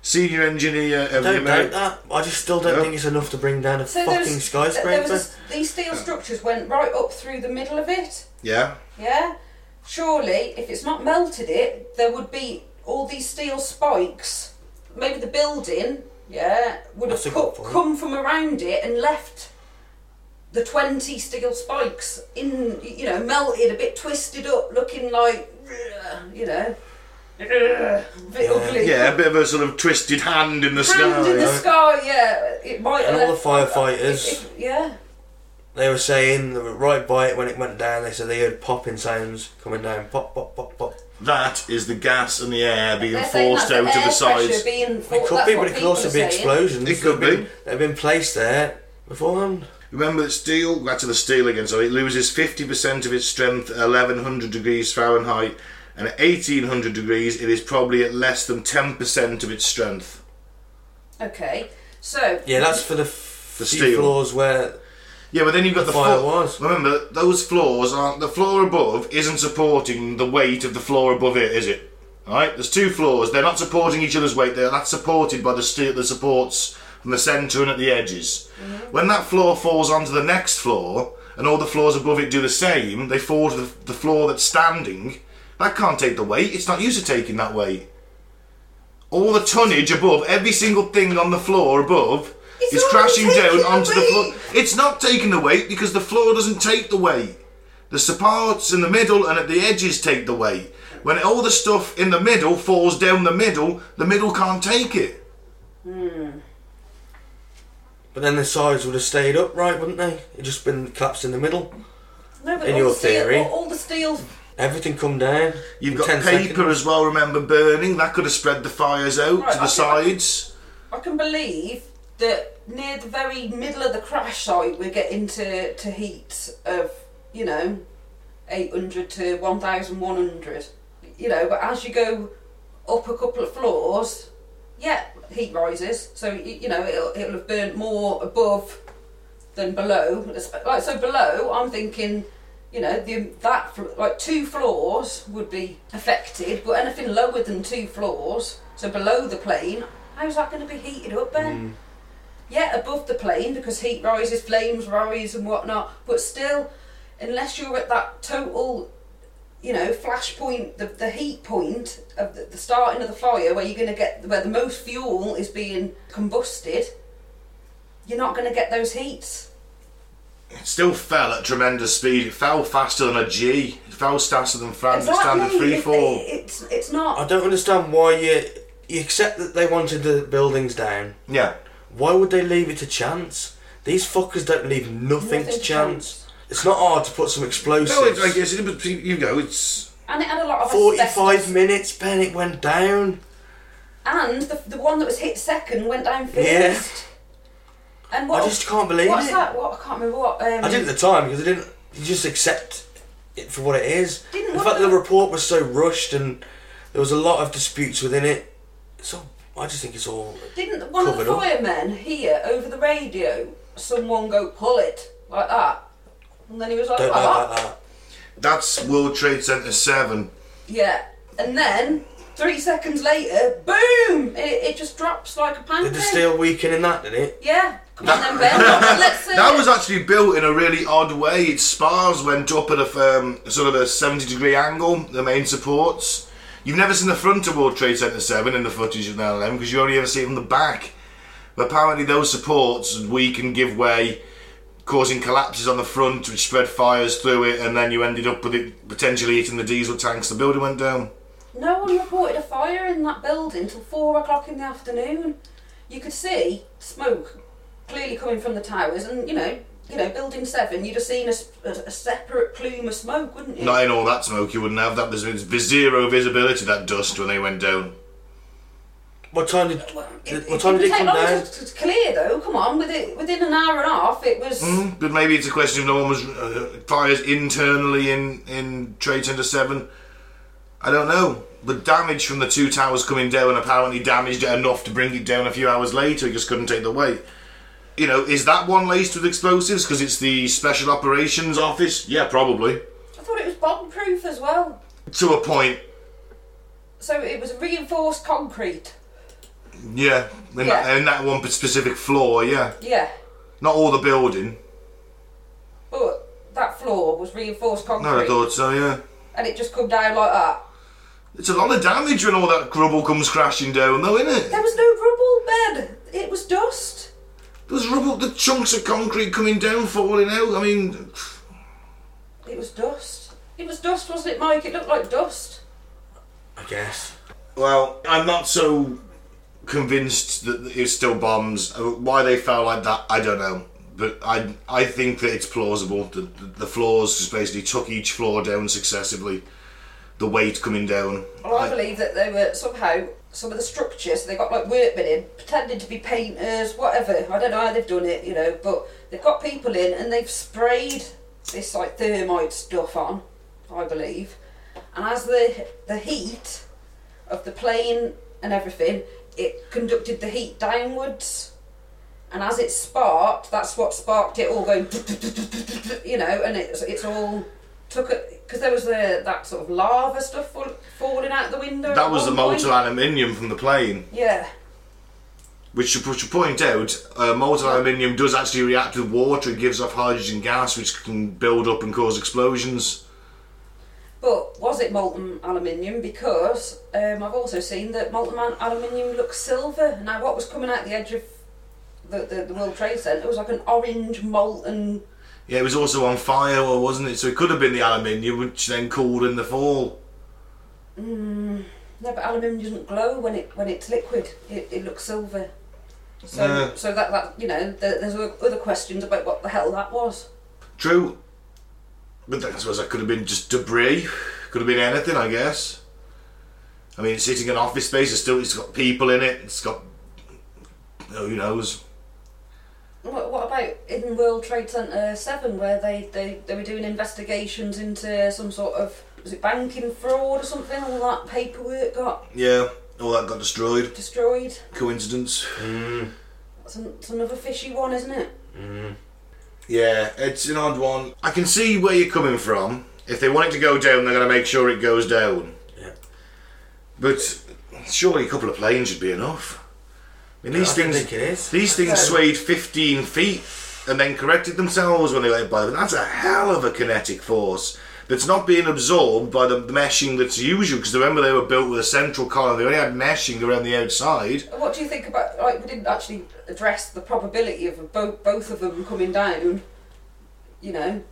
senior engineer of Don't doubt Ameri- that. I just still don't Yeah. think it's enough to bring down a So fucking there's- skyscraper. There was these steel structures went right up through the middle of it. Yeah. Yeah. Surely, if it's not melted it, there would be all these steel spikes. Maybe the building, yeah, would have That's a good cut, point. come from around it and left the twenty steel spikes in, you know, melted, a bit twisted up, looking like, you know, a bit Yeah. ugly. Yeah, a bit of a sort of twisted hand in the Hand sky. in the right? sky, yeah. It might And all the firefighters- It- it- yeah. They were saying they were right by it when it went down. They said they heard popping sounds coming down. Pop, pop, pop, pop. That is the gas and the air being They're saying forced that's out the of the pressure sides. Being It could that's be, what but it could people also are be saying. explosions. It could be. They've been placed there beforehand. Remember that steel, back to the steel again, so it loses 50% of its strength at 1100 degrees Fahrenheit, and at 1800 degrees it is probably at less than 10% of its strength. Okay, so Yeah, that's for the, f- The few steel. floors where Yeah, but then you've got The the, fire floor. was. Remember, those floors aren't. The floor above isn't supporting the weight of the floor above it, is it? Alright? There's two floors. They're not supporting each other's weight. They're that's supported by the steel, the supports from the centre and at the edges. When that floor falls onto the next floor, and all the floors above it do the same, they fall to the, the floor that's standing. That can't take the weight. It's not used to taking that weight. All the tonnage above, every single thing on the floor above, It's is crashing down taking the onto the floor. It's not taking the weight because the floor doesn't take the weight. The supports in the middle and at the edges take the weight. When all the stuff in the middle falls down the middle, the middle can't take it. Hmm. But then the sides would have stayed upright, wouldn't they? It just been collapsed in the middle. no, but in all your the steel, theory- all, all the steel. Everything come down. You've got paper seconds. as well, remember, burning. That could have spread the fires out Right, to the I think- I think- sides. I can believe that near the very middle of the crash site, we're getting to to heat of you know, eight hundred to one thousand one hundred. You know, but as you go up a couple of floors, yeah, heat rises. So you know, it'll it'll have burnt more above than below. Like so, below, I'm thinking. You know, the, that like two floors would be affected, but anything lower than two floors, so below the plane, how's that going to be heated up then? Mm. Yeah, above the plane because heat rises, flames rise, and whatnot. But still, unless you're at that total, you know, flash point, the, the heat point of the, the starting of the fire, where you're going to get where the most fuel is being combusted, you're not going to get those heats. It still fell at tremendous speed. It fell faster than a G. It fell faster than France standard free fall. it- it's it's not. I don't understand why you you accept that they wanted the buildings down. Yeah. Why would they leave it to chance? These fuckers don't leave nothing, Nothing to to chance. It's not hard to put some explosives. No, it's, I guess it, but you go. It's And it had a lot of 45 asbestos. minutes, Ben, it went down. And the, the one that was hit second went down first. Yeah. And what? I just can't believe what's it. that? What I can't remember what. Um, I did at the time because I didn't. You just accept it for what it is. Didn't the fact of that the the- report was so rushed and there was a lot of disputes within it. So I just think it's all. Didn't one of the Covered up. firemen hear over the radio someone go pull it like that? And then he was like, Don't know "What?" that. that's World Trade Center seven. Yeah. And then three seconds later, boom! It, it just drops like a pancake. Did the steel weaken in that? Did it? Yeah. Come on then, Ben. <laughs> Let's see. That was actually built in a really odd way. Its spars went up at a um, sort of a 70 degree angle, the main supports. You've never seen the front of World Trade Center 7 in the footage of 9 11 because you only ever see it from the back. But apparently, those supports weak and give way, causing collapses on the front, which spread fires through it, and then you ended up with it potentially hitting the diesel tanks. The building went down. No one reported a fire in that building till four o'clock in the afternoon. You could see smoke clearly coming from the towers, and you know, you know, building seven, you'd have seen a separate plume of smoke, wouldn't you? Not in all that smoke, you wouldn't have that. There's zero visibility, that dust, when they went down. What time did? It, what time it did it come down? To, to clear though. Come on, within within an hour and a half, it was. Mm, but maybe it's a question of no one was uh, fires internally in in Trade Center Seven. I don't know. The damage from the two towers coming down apparently damaged it enough to bring it down a few hours later. It just couldn't take the weight. You know, is that one laced with explosives because it's the Special Operations Office? Yeah, probably. I thought it was bomb proof as well. To a point. So it was reinforced concrete. Yeah, in, Yeah. That, in that one specific floor, yeah. Yeah, Not all the building. but that floor was reinforced concrete, No, I thought so, yeah. and it just come down like that. It's a lot of damage when all that rubble comes crashing down, though, isn't it? There was no rubble bed. It was dust. There's rubble, the chunks of concrete coming down, falling out. I mean, It was dust. It was dust, wasn't it, Mike? It looked like dust. I guess. well, I'm not so convinced that it's still bombs. Uh, Why they fell like that, I don't know. But I, I think that it's plausible. The, the, floors just basically took each floor down successively. The weight coming down. Well, I I- believe that they were somehow some of the structures. They got like workmen in, pretending to be painters, whatever. I don't know how they've done it, you know, but they've got people in and they've sprayed this like thermite stuff on. I believe, and as the the heat of the plane and everything, it conducted the heat downwards. And as it sparked, that's what sparked it all going, <laughs> you know, and it's it's all took it because there was the that sort of lava stuff fall, falling out the window. That was the molten aluminium from the plane. Yeah, Which should, should point out, uh, molten aluminium does actually react with water. It gives off hydrogen gas, which can build up and cause explosions. But was it molten aluminium? Because um, I've also seen that molten aluminium looks silver. Now, what was coming out the edge of the, the, the World Trade Centre was like an orange molten. Yeah, it was also on fire, wasn't it? So it could have been the aluminium, which then cooled in the fall. Mm, no, but aluminium doesn't glow when it when it's liquid. It, it looks silver. So Yeah. so that that you know there, there's other questions about what the hell that was. True. But then I suppose that could have been just debris. Could have been anything, I guess. I mean, it's sitting in office space. It's still, it's got people in it. It's got, who knows? What, what about in World Trade Centre 7 where they, they, they were doing investigations into some sort of, was it banking fraud or something? All that paperwork got Yeah, all that got destroyed. destroyed. Coincidence. Mm. That's, an, that's another fishy one, isn't it? Mm. Yeah, it's an odd one. I can see where you're coming from. If they want it to go down, they're going to make sure it goes down. Yeah. But surely a couple of planes should be enough. I mean, these I things, think it is. these things Okay. swayed 15 feet and then corrected themselves when they went by. That's a hell of a kinetic force that's not being absorbed by the meshing that's usual. Because remember, they were built with a central column. They only had meshing around the outside. What do you think about, like, we didn't actually address the probability of both, both of them coming down, you know?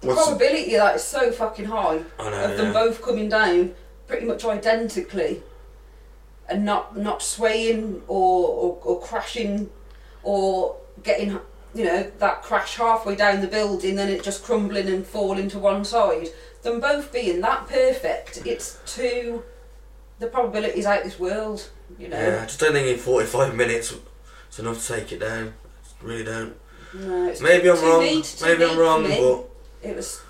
The What's probability of that is so fucking high. I know. of them yeah. both coming down pretty much identically and not not swaying or, or, or crashing or getting you know that crash halfway down the building then it just crumbling and falling to one side them both being that perfect it's too the probability's out this world you know Yeah, I just don't think in 45 minutes it's enough to take it down. I really don't. no, it's Maybe too, I'm wrong. Maybe I'm wrong, but it was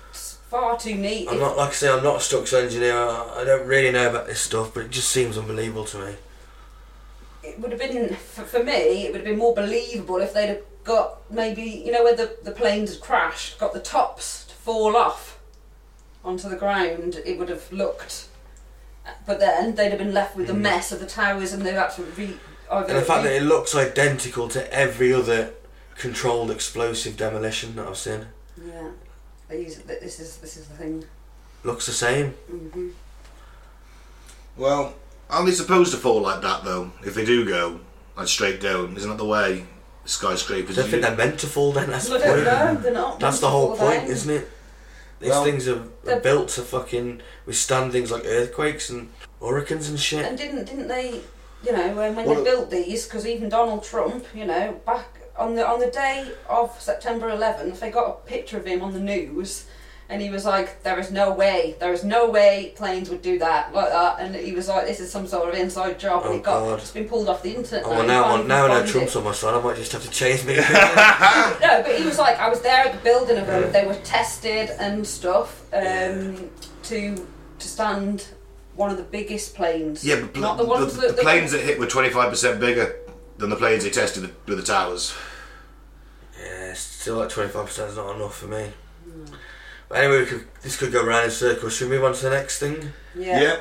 far too neat I'm not, like I say, I'm not a structural engineer. I I don't really know about this stuff, but it just seems unbelievable to me. it would have been for, for me it would have been more believable if they'd have got maybe you know where the, the planes had crashed got the tops to fall off onto the ground it would have looked but then they'd have been left with the Mm. mess of the towers and they'd have to re either And the fact re- that it looks identical to every other controlled explosive demolition that I've seen. yeah these this is this is the thing Looks the same. hmm Well, aren't they supposed to fall like that though? If they do go like straight down, isn't that the way skyscrapers? I think they're meant to fall then, that's <laughs> I the point. know they're not That's the whole point, down. isn't it? These Well- things are, are They're- built to fucking withstand things like earthquakes and hurricanes and shit. And didn't didn't they, you know, when, when Well, they built these, because even Donald Trump, you know, back on the on the day of September 11th, they got a picture of him on the news, and he was like, "There is no way, there is no way planes would do that like that," and he was like, "This is some sort of inside job." and Oh, it got God. it's been pulled off the internet. Oh, now, well, now, can't I- now know Trump's it. on my side, I might just have to change me. <laughs> <laughs> No, but he was like, I was there at the building of them. They were tested and stuff um, to to stand one of the biggest planes. Yeah, but pl- not the ones the, that the planes that hit were twenty five percent bigger than the planes they tested with, with the towers. yeah, still like 25% is not enough for me. But anyway, we could, this could go round in circles. Should we move on to the next thing? Yeah.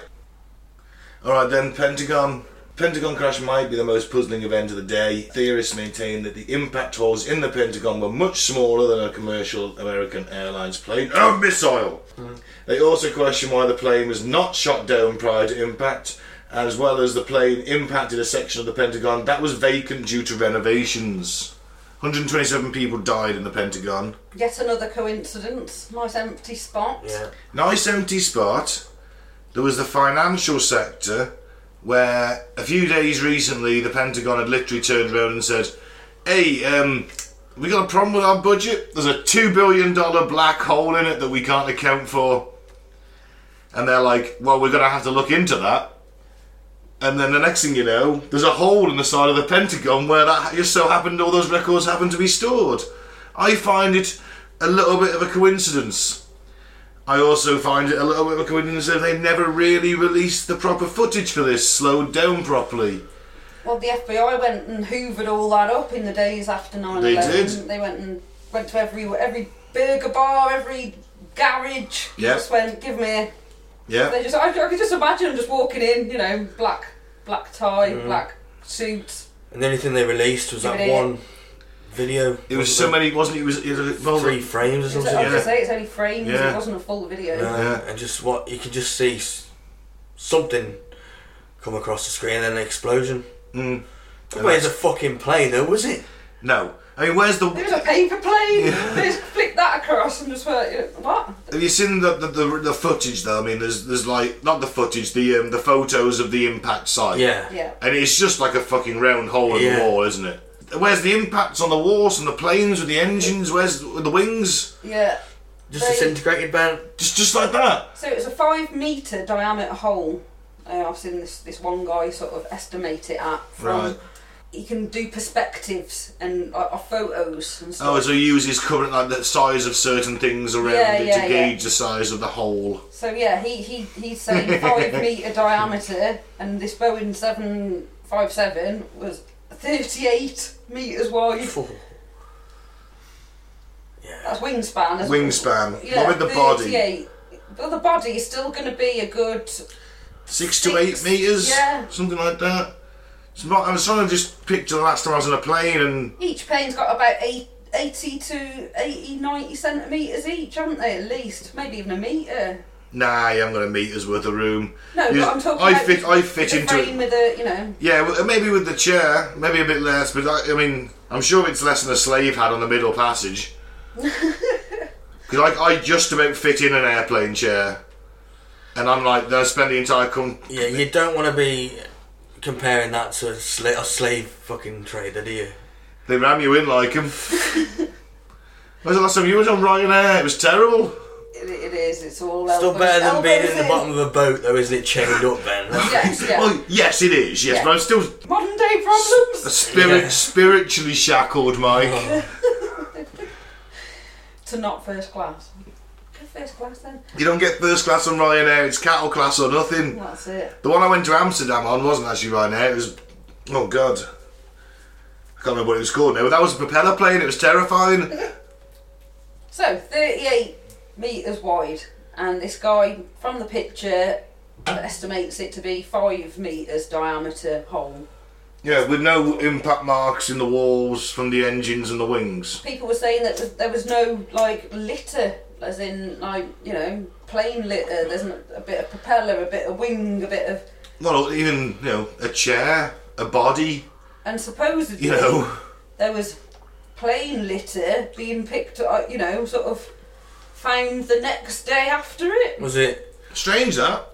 All right then, Pentagon. Pentagon crash might be the most puzzling event of the day. Theorists maintain that the impact holes in the Pentagon were much smaller than a commercial American Airlines plane. A missile! Mm-hmm. They also question why the plane was not shot down prior to impact, as well as the plane impacted a section of the Pentagon that was vacant due to renovations. 127 people died in the Pentagon. Yet another coincidence. Nice empty spot. Yeah. Nice empty spot. There was the financial sector where a few days recently the Pentagon had literally turned around and said, Hey, um, we got a problem with our budget. There's a $2 billion black hole in it that we can't account for. And they're like, Well, we're going to have to look into that. And then the next thing you know, there's a hole in the side of the Pentagon where that just so happened all those records happened to be stored. I find it a little bit of a coincidence. I also find it a little bit of a coincidence that they never really released the proper footage for this, slowed down properly. Well, the FBI went and hoovered all that up in the days after 9 They 11. did. They went and went to every every burger bar, every garage. Yep. Just went, give me. Yeah. They just, I, I could just imagine them just walking in, you know, black black tie, Mm. black suit. And the only thing they released was that Give it a- one video. It was so there? many, wasn't it? It was, it was well, three frames or It's, I was something. yeah. gonna say it's only frames. Yeah. It wasn't a full video. No, Yeah. and just what you can just see something come across the screen and then an explosion. Mm. Where's a fucking plane though? Was it? No. I mean, where's the. It was a paper plane. <laughs> they just flicked that across and just went, you know, what? Have you seen the, the, the, the footage though? I mean, there's there's like not the footage, the um, the photos of the impact site. Yeah. Yeah. And it's just like a fucking round hole in Yeah. the wall, isn't it? Where's the impacts on the walls and the planes with the engines? Where's the wings? Yeah. Just They- disintegrated, Ben. Just just like that. So it's a five metre diameter hole. Uh, I've seen this this one guy sort of estimate it at. From, Right. He can do perspectives and uh, photos and stuff. Oh, so he uses current like the size of certain things around Yeah, it yeah, to yeah. gauge the size of the hole. So yeah, he, he he's saying five <laughs> metre diameter, and this Boeing seven five seven was thirty eight metres wide. Yeah. That's wingspan. As Wingspan. Yeah, what with the body? 38. But the body is still going to be a good. Six to eight meters. yeah. Something like that. It's not, I was trying to just picture the last time I was on a plane and Each plane's got about eight, 80 to 80, 90 centimetres each, haven't they? At least, maybe even a metre. nah, you haven't got a meter's worth of room. No, You- but I'm talking I about fit. I fit the into frame it. with a, you know. Yeah, well, uh, maybe with the chair, maybe a bit less, but I, I mean, I'm sure it's less than a slave had on the middle passage. <laughs> Because I, I just about fit in an airplane chair, and I'm like, then I spend the entire con- Yeah, you don't want to be comparing that to a, sla- a slave fucking trader, do you? They ram you in like them. <laughs> When's the last time you was on Ryanair? It was terrible. It, it is, it's all Still elbows- better than being elbows in the bottom of a boat, though, isn't it? Chained up, Ben. <laughs> Yes, yeah. Well, <laughs> oh, yes, it is. Yes, Yeah. but I'm still Modern day a problems spirit, Yeah. spiritually shackled, Mike. Oh, to not first class. First class then. You don't get first class on Ryanair. It's cattle class or nothing. That's it. The one I went to Amsterdam on wasn't actually Ryanair. It was, oh god, I can't remember what it was called now. But that was a propeller plane. It was terrifying. <laughs> So, 38 metres wide, and this guy from the picture estimates it to be 5 metres diameter hole. Yeah, with no impact marks in the walls from the engines and the wings. People were saying that there was no, like, litter, as in, like, you know, plane litter. There's a bit of propeller, a bit of wing, a bit of. Well, even you know, a chair, a body. And supposedly, You know, there was plane litter being picked up, you know, sort of found the next day after it. Was it? strange that.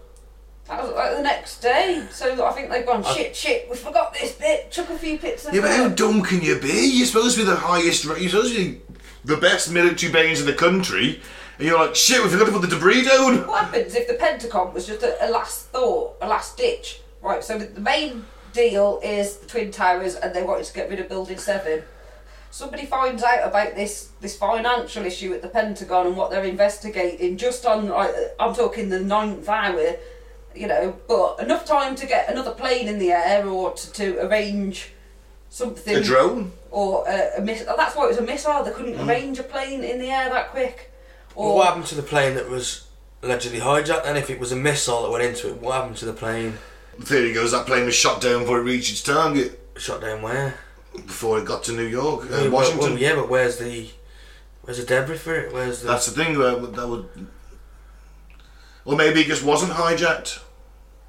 That was like the next day. So I think they've gone, shit, shit, we forgot this bit, chuck a few bits Yeah, but how dumb can you be? You're supposed to be the highest. ra- You're supposed to be the best military brains in the country, and you're like, shit, we forgot to put the debris down. What happens if the Pentagon was just a, a last thought, a last ditch? Right, so the main deal is the Twin Towers and they wanted to get rid of Building 7. Somebody finds out about this this financial issue at the Pentagon and what they're investigating just on, like, I'm talking the ninth hour, you know, but enough time to get another plane in the air or to, to arrange something. A drone. Or a, a miss- that's why it was a missile, they couldn't Mm. arrange a plane in the air that quick. Or What happened to the plane that was allegedly hijacked? And if it was a missile that went into it, what happened to the plane? The theory goes that plane was shot down before it reached its target, Shot down where? before it got to New York, uh, Yeah, well, Washington. well, yeah, but where's the where's the debris for it? Where's the That's the thing. That, that would, or maybe it just wasn't hijacked.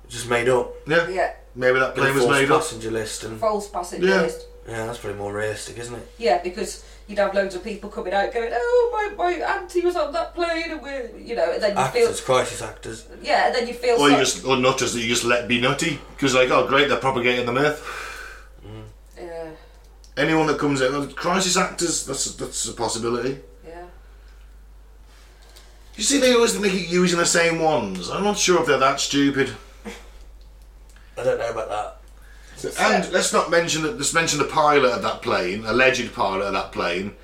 just made up? Yeah, Yeah, maybe that plane was false made up. passenger list and false passenger Yeah. list. yeah, that's probably more realistic, isn't it? Yeah, because you'd have loads of people coming out going, "Oh, my, my auntie was on that plane," and we're, you know, and then you feel, Actors, crisis actors. yeah, and then you feel. Or you just, or nutters that you just let be nutty because like, oh great, they're propagating the myth. yeah, Anyone that comes in, well, crisis actors, that's that's a possibility. yeah. You see, they always think they keep using the same ones. I'm not sure if they're that stupid. I don't know about that. And let's not mention that. Let's mention the pilot of that plane, alleged pilot of that plane.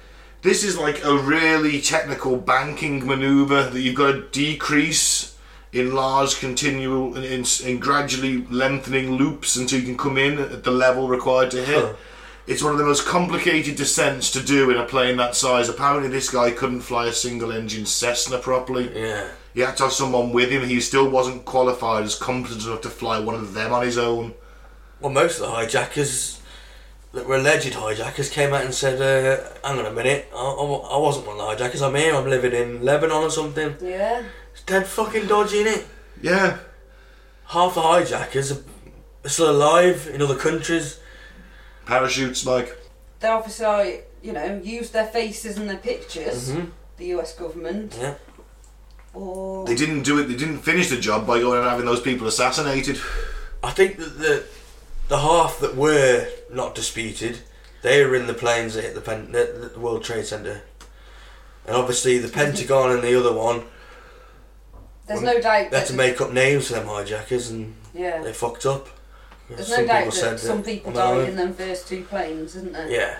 This is like a really technical banking maneuver that you've got to decrease in large, continual, in, in, in gradually lengthening loops until you can come in at the level required to hit. Huh. It's one of the most complicated descents to do in a plane that size. Apparently, this guy couldn't fly a single engine Cessna properly. Yeah. He had to have someone with him. He still wasn't qualified as competent enough to fly one of them on his own. Well, most of the hijackers that were alleged hijackers came out and said, uh, "Hang on a minute, I, I, I wasn't one of the hijackers. I'm here. I'm living in Lebanon or something." Yeah, It's dead fucking dodgy, innit? Yeah, Half the hijackers are, are still alive in other countries. parachutes, Mike. they obviously, like, you know, use their faces and their pictures. hmm The U.S. government, Yeah. or They didn't do it. They didn't finish the job by going and having those people assassinated. I think that the the half that were not disputed, they were in the planes that hit the, pen, the, the World Trade Center, and obviously the Pentagon and the other one there's no doubt they had to make up names for them hijackers, and yeah, they fucked up. there's Some no doubt people said that some people died in them first two planes, isn't there? Yeah,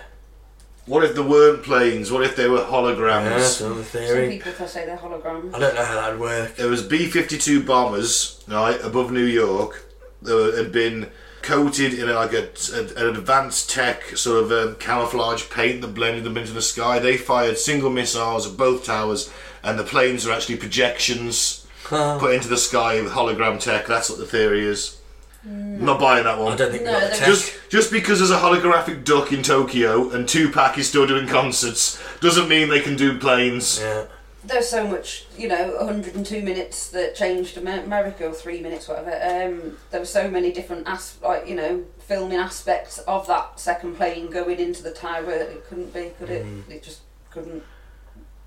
What if there weren't planes? What if they were yeah, holograms? that's another Some theory. people say they're holograms. I don't know how that'd work. There was B-52 bombers right above New York that had been coated in like a, an advanced tech sort of um, camouflage paint that blended them into the sky. They fired single missiles at both towers, and the planes are actually projections put into the sky with hologram tech. That's what the theory is. I'm not buying that one. I don't think No, we got the they're. Just just because there's a holographic duck in Tokyo and Tupac is still doing concerts doesn't mean they can do planes. yeah, There's so much, you know, 102 minutes that changed America, or three minutes, whatever. Um, there were so many different, as- like you know, filming aspects of that second plane going into the tower. It couldn't be, could it? Mm. It just couldn't.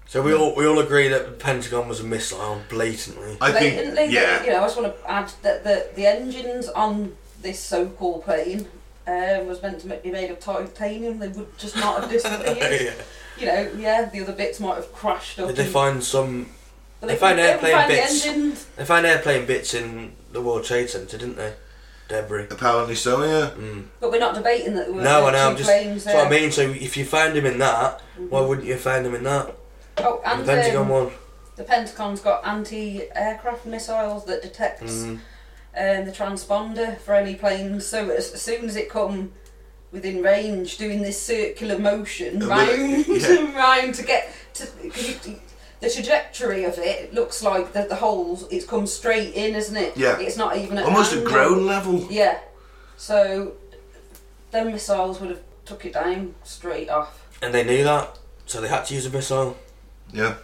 so we all we all agree that the Pentagon was a missile blatantly. I think Blatantly, yeah. You know, I just want to add that the the engines on this so-called plane. Um, was meant to be made of titanium. They would just not have <laughs> disappeared. yeah. You know, yeah, the other bits might have crashed up. Did they and- find some? but they found couldn't- airplane couldn't find bits? The engines. They found airplane bits in the World Trade Center, didn't they? Debris. Apparently so, yeah. Mm. But we're not debating that there were No, I know. I'm just. planes That's what I mean. So if you found him in that, why wouldn't you find him in that? Oh, and the Pentagon um, one. the Pentagon's got anti-aircraft missiles that detects Mm. um, the transponder for any planes. So as, as soon as it come within range, doing this circular motion Uh, round, <laughs> yeah. round to get to. 'cause you- the trajectory of it looks like the, the holes. It's come straight in, isn't it? Yeah. It's not even at Almost at angle. ground level. Yeah. So, them missiles would have took it down straight off. And they knew that, so they had to use a missile. Yeah.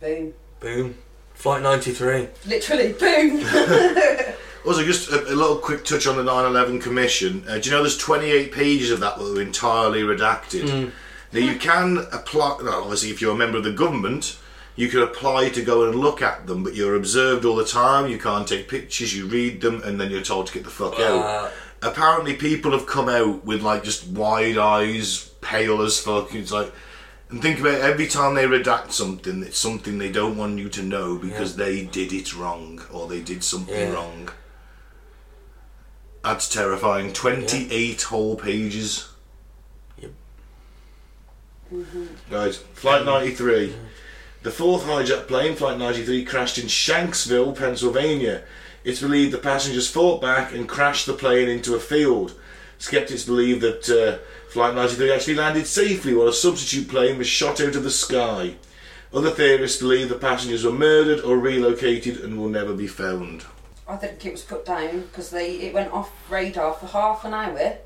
Boom. Boom. Flight 93. Literally, boom. <laughs> <laughs> Also, just a, a little quick touch on the 9/11 Commission. Uh, do you know there's 28 pages of that that were entirely redacted? Now you can apply. Well, obviously, if you're a member of the government, you can apply to go and look at them, but you're observed all the time. You can't take pictures. You read them, and then you're told to get the fuck out. Apparently, people have come out with like just wide eyes, pale as fuck. It's like. And think about it, every time they redact something, it's something they don't want you to know because they did it wrong or they did something Yeah. wrong. That's terrifying. 28 whole pages. Yep. Guys, Flight 93. The fourth hijacked plane, Flight 93, crashed in Shanksville, Pennsylvania. It's believed the passengers fought back and crashed the plane into a field. Skeptics believe that uh, Flight 93 actually landed safely while a substitute plane was shot out of the sky. Other theorists believe the passengers were murdered or relocated and will never be found. I think it was put down because they it went off radar for half an hour,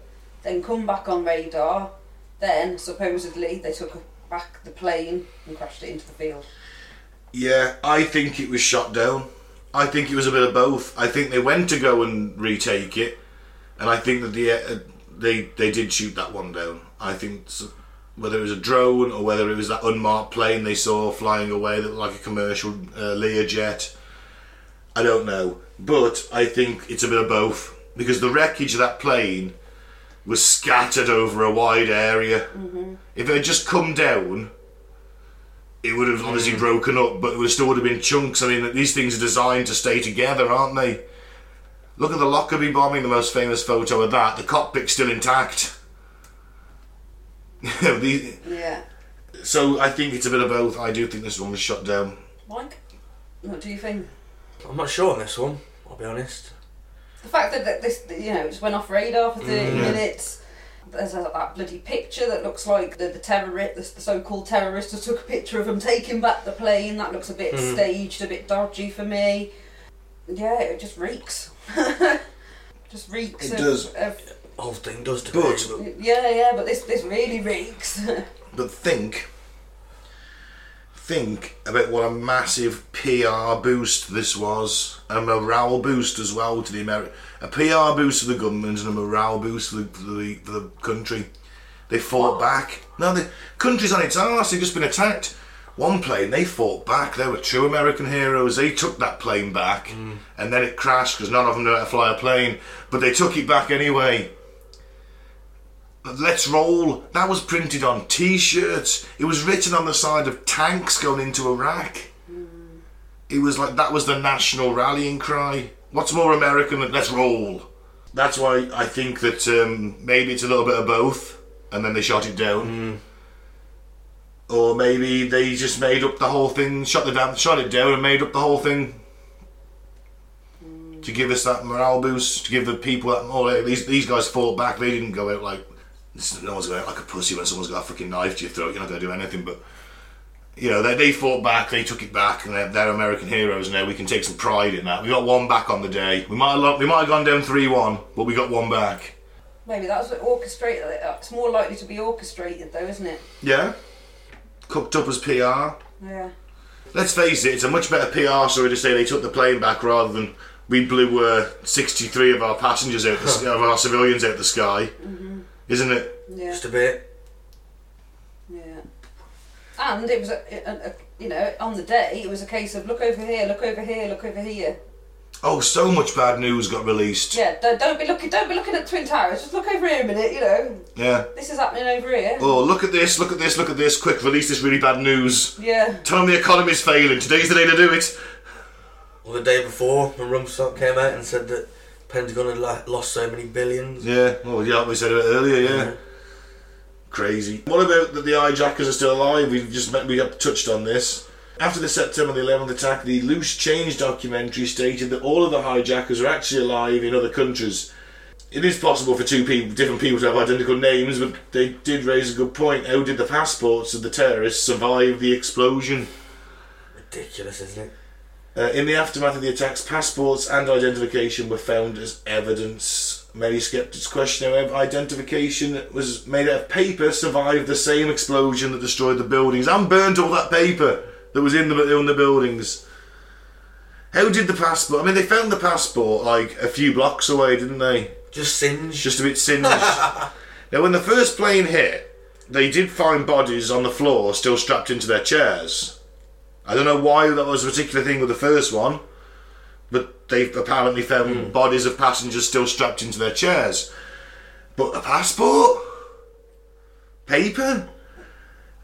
then come back on radar, then supposedly they took back the plane and crashed it into the field. Yeah, I think it was shot down. I think it was a bit of both. I think they went to go and retake it, and I think that the uh, they they did shoot that one down. I think whether it was a drone or whether it was that unmarked plane they saw flying away that like a commercial uh, Learjet. I don't know, but I think it's a bit of both because the wreckage of that plane was scattered over a wide area. Mm-hmm. If it had just come down, it would have obviously mm. broken up, but it would still would have been chunks. I mean, these things are designed to stay together, aren't they? Look at the Lockerbie bombing, the most famous photo of that. The cockpit's still intact. <laughs> The- Yeah. so I think it's a bit of both. I do think this one was shot down. Mike, what do you think? I'm not sure on this one. I'll be honest. The fact that, that this, you know, it just went off radar for 30 Mm. minutes. There's a, that bloody picture that looks like the, the terrorist, the, the so-called terrorist, who took a picture of him taking back the plane. That looks a bit Mm. staged, a bit dodgy for me. Yeah, it just reeks. <laughs> just reeks. It of, does. Of, The whole thing does to But- me. yeah, yeah, but this this really reeks. <laughs> But think, think about what a massive PR boost this was, a morale boost as well to the Ameri- a PR boost to the government and a morale boost for the the, the country. They fought back. No, the country's on its arse. They've just been attacked. One plane, they fought back. They were true American heroes. They took that plane back, mm. and then it crashed because none of them know how to fly a plane. But they took it back anyway. Let's roll. That was printed on T-shirts. It was written on the side of tanks going into Iraq. It was like that was the national rallying cry. What's more American than let's roll? That's why I think that um, maybe it's a little bit of both, and then they shot it down. Or maybe they just made up the whole thing, shot the damn, shot it down, and made up the whole thing to give us that morale boost, to give the people that. Oh, these these guys fought back. They didn't go out like no one's going out like a pussy when someone's got a fucking knife to your throat. You're not going to do anything, but you know they, they fought back. They took it back, and they're, they're American heroes now. We can take some pride in that. We got one back on the day. We might have we might have gone down three one, but we got one back. Maybe that's what orchestrated. It's more likely to be orchestrated, though, isn't it? Yeah, cooked up as PR. Yeah. Let's face it, it's a much better PR story to say they took the plane back rather than we blew uh, 63 of our passengers out, the, <laughs> of our civilians out of the sky, isn't it? Yeah. Just a bit. Yeah. And it was, a, a, a, you know, on the day, it was a case of look over here, look over here, look over here. Oh, so much bad news got released. Yeah, don't, don't be looking, don't be looking at Twin Towers. Just look over here a minute. You know, Yeah. this is happening over here. Oh, look at this, look at this, look at this. Quick, release this really bad news. Yeah. Tell them the economy's failing. Today's the day to do it. Well, the day before, when Rumsfeld came out and said that Pentagon had la- lost so many billions. Yeah, well, yeah, we said it earlier, yeah. Yeah. Crazy. What about that the hijackers are still alive? We've just met, we have touched on this. After the September the 11th attack, the Loose Change documentary stated that all of the hijackers are actually alive in other countries. It is possible for two people, different people to have identical names, but they did raise a good point. How did the passports of the terrorists survive the explosion? Ridiculous, isn't it? Uh, in the aftermath of the attacks, passports and identification were found as evidence. Many skeptics question how identification that was made out of paper survived the same explosion that destroyed the buildings and burnt all that paper that was in the in the buildings. How did the passport? I mean, they found the passport like a few blocks away, didn't they? Just singe. Just a bit singed. <laughs> now, when the first plane hit, they did find bodies on the floor still strapped into their chairs. I don't know why that was a particular thing with the first one, but they've apparently found hmm. bodies of passengers still strapped into their chairs. But a passport? Paper?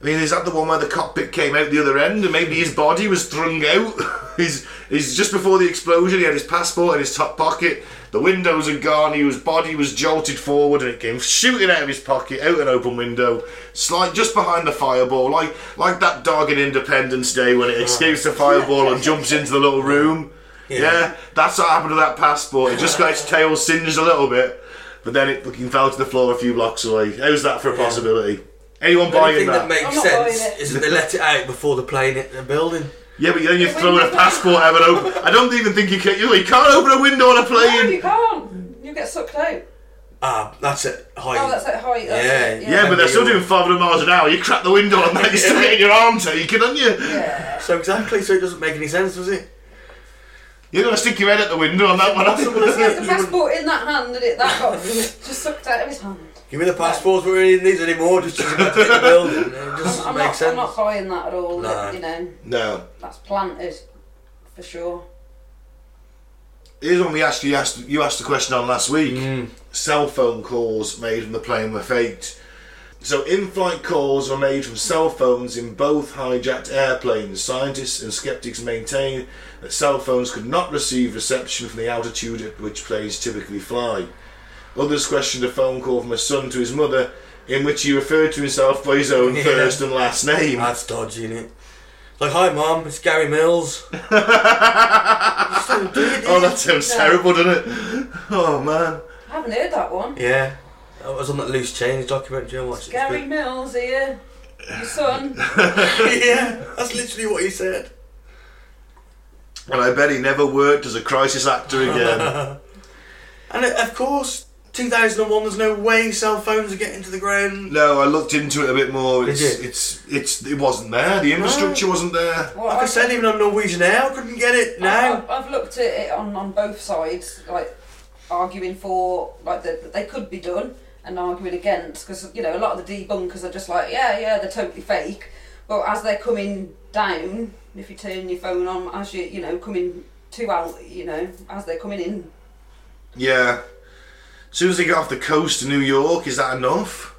I mean, is that the one where the cockpit came out the other end and maybe his body was thrown out? <laughs> he's, just before the explosion, he had his passport in his top pocket. The windows had gone, his body was jolted forward and it came shooting out of his pocket, out an open window, slide just behind the fireball, like like that dog in Independence Day when it escapes the fireball and jumps into the little room. Yeah. Yeah. that's what happened to that passport. It just got its tail singed a little bit, but then it fucking fell to the floor a few blocks away. How's that for a possibility? Anyone The only buying thing that, that? makes I'm not sense buying it. is that they let it out before the plane hit the building. Yeah, but then you're The throwing a passport out and open. I don't even think you can. You, you can't open a window on a No, plane. you can't. You get sucked out. Ah, that's it. Height. Oh, that's at height. That's Yeah, it, Yeah, but they're still doing 500 miles an hour. You crack the window on that, you're still getting your arm taken, aren't you? Yeah. So exactly, so it doesn't make any sense, does it? You're gonna stick your head at the window on that one. Possible, isn't With it? the <laughs> passport in that hand and it that got <laughs> just sucked out of his hand. Give me the passports, we don't need these anymore, just to get the building. It <laughs> doesn't I'm, I'm make not. sense. I'm not buying that at all. No. That, you know, No. that's planted for sure. Here's one we actually asked. You asked the question on last week. Mm. Cell phone calls made from the plane were faked. So, in-flight calls were made from cell phones in both hijacked airplanes. Scientists and skeptics maintain that cell phones could not receive reception from the altitude at which planes typically fly. Others questioned a phone call from a son to his mother, in which he referred to himself by his own <laughs> Yeah. first and last name. That's dodgy, innit? Like, hi, mom, it's Gary Mills. <laughs> Don't it, Oh, do that sounds terrible, doesn't it? Oh man. I haven't heard that one. Yeah. That was on that Loose Change documentary I watched. it was Gary good. Mills here, your <laughs> son. yeah, that's literally what he said. And I bet he never worked as a crisis actor again. <laughs> And of course, 2001, there's no way cell phones are getting to the ground. no, I looked into it a bit more. Did It's, you? it's, it's, it wasn't there. The infrastructure wasn't there. Well, Like I said, even on Norwegian Air, I couldn't get it now. I've, I've looked at it on, on both sides, like arguing for like that they could be done and arguing against because you know a lot of the debunkers are just like yeah yeah they're totally fake, but as they're coming down, if you turn your phone on as you you know coming to out you know as they're coming in, Yeah. As soon as they get off the coast of New York, is that enough?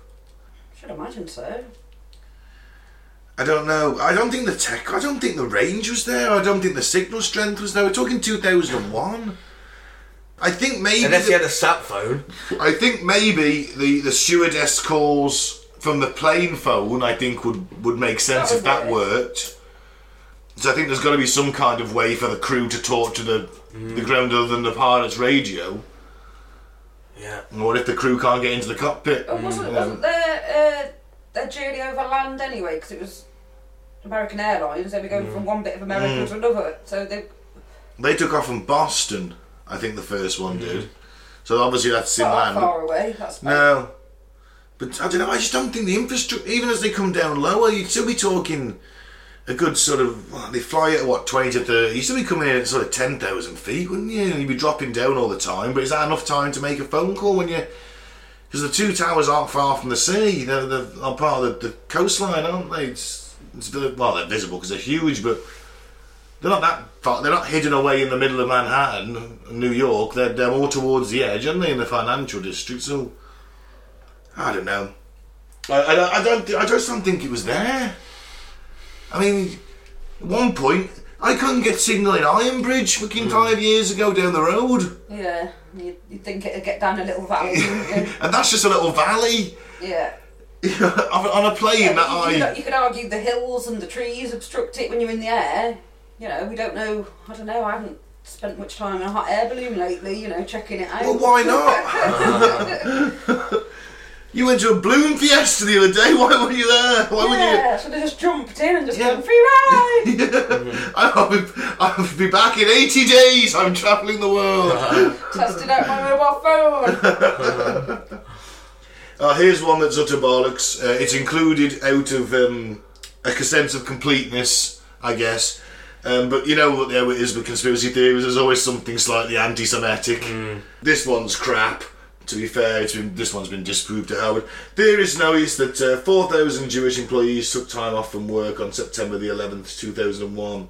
I should imagine so. I don't know. I don't think the tech. I don't think the range was there. I don't think the signal strength was there. We're talking 2001. I think maybe. Unless the- he had a sat phone. I think maybe the, the stewardess calls from the plane phone. I think would would make sense That if that would work. worked. So I think there's got to be some kind of way for the crew to talk to the the hmm. ground other than the pilot's radio. Yeah. Or if the crew can't get into the cockpit. But wasn't, hmm. wasn't their uh, their journey over land anyway? Because it was American Airlines. They were going hmm. from one bit of America to another, so they They took off from Boston. I think the first one mm-hmm. did. So obviously that's not that inland. far away. That's No. But I don't know, I just don't think the infrastructure, even as they come down lower, you'd still be talking a good sort of, well, they fly at what, 20 to 30, you'd still be coming in at sort of 10,000 feet, wouldn't you? And you'd be dropping down all the time, but is that enough time to make a phone call when you. Because the two towers aren't far from the sea, they're, they're on part of the, the coastline, aren't they? It's, it's, well, they're visible because they're huge, but they're not that far, they're not hidden away in the middle of Manhattan, New York, they're, they're more towards the edge, aren't they, in the financial district, so. I don't know. I, I, I don't. I just don't think it was there. I mean, at one point I couldn't get signal in Ironbridge fucking hmm. five years ago down the road, yeah. You you think it'd get down a little valley? wouldn't you? <laughs> and that's just a little valley yeah. <laughs> on on a plane Yeah, that you, you, I. could, you could argue the hills and the trees obstruct it when you're in the air. You know, we don't know. I don't know. I haven't spent much time in a hot air balloon lately. You know, checking it out. Well, why not? <laughs> you went to a balloon fiesta the other day. <laughs> Why were you there? Why would you? yeah, should have just jumped in and just Yeah. gone free ride. <laughs> Yeah, I'll be, I'll be back in 80 days. I'm travelling the world. Tested out my mobile phone. Uh, here's one that's utter bollocks. Uh, it's included out of um, a sense of completeness, I guess. Um, but you know what there is with conspiracy theories. There's always something slightly anti-Semitic. This one's crap. To be fair, it's been, this one's been disproved at Howard. Theorists noticed that uh, 4,000 Jewish employees took time off from work on September the 11th, 2001.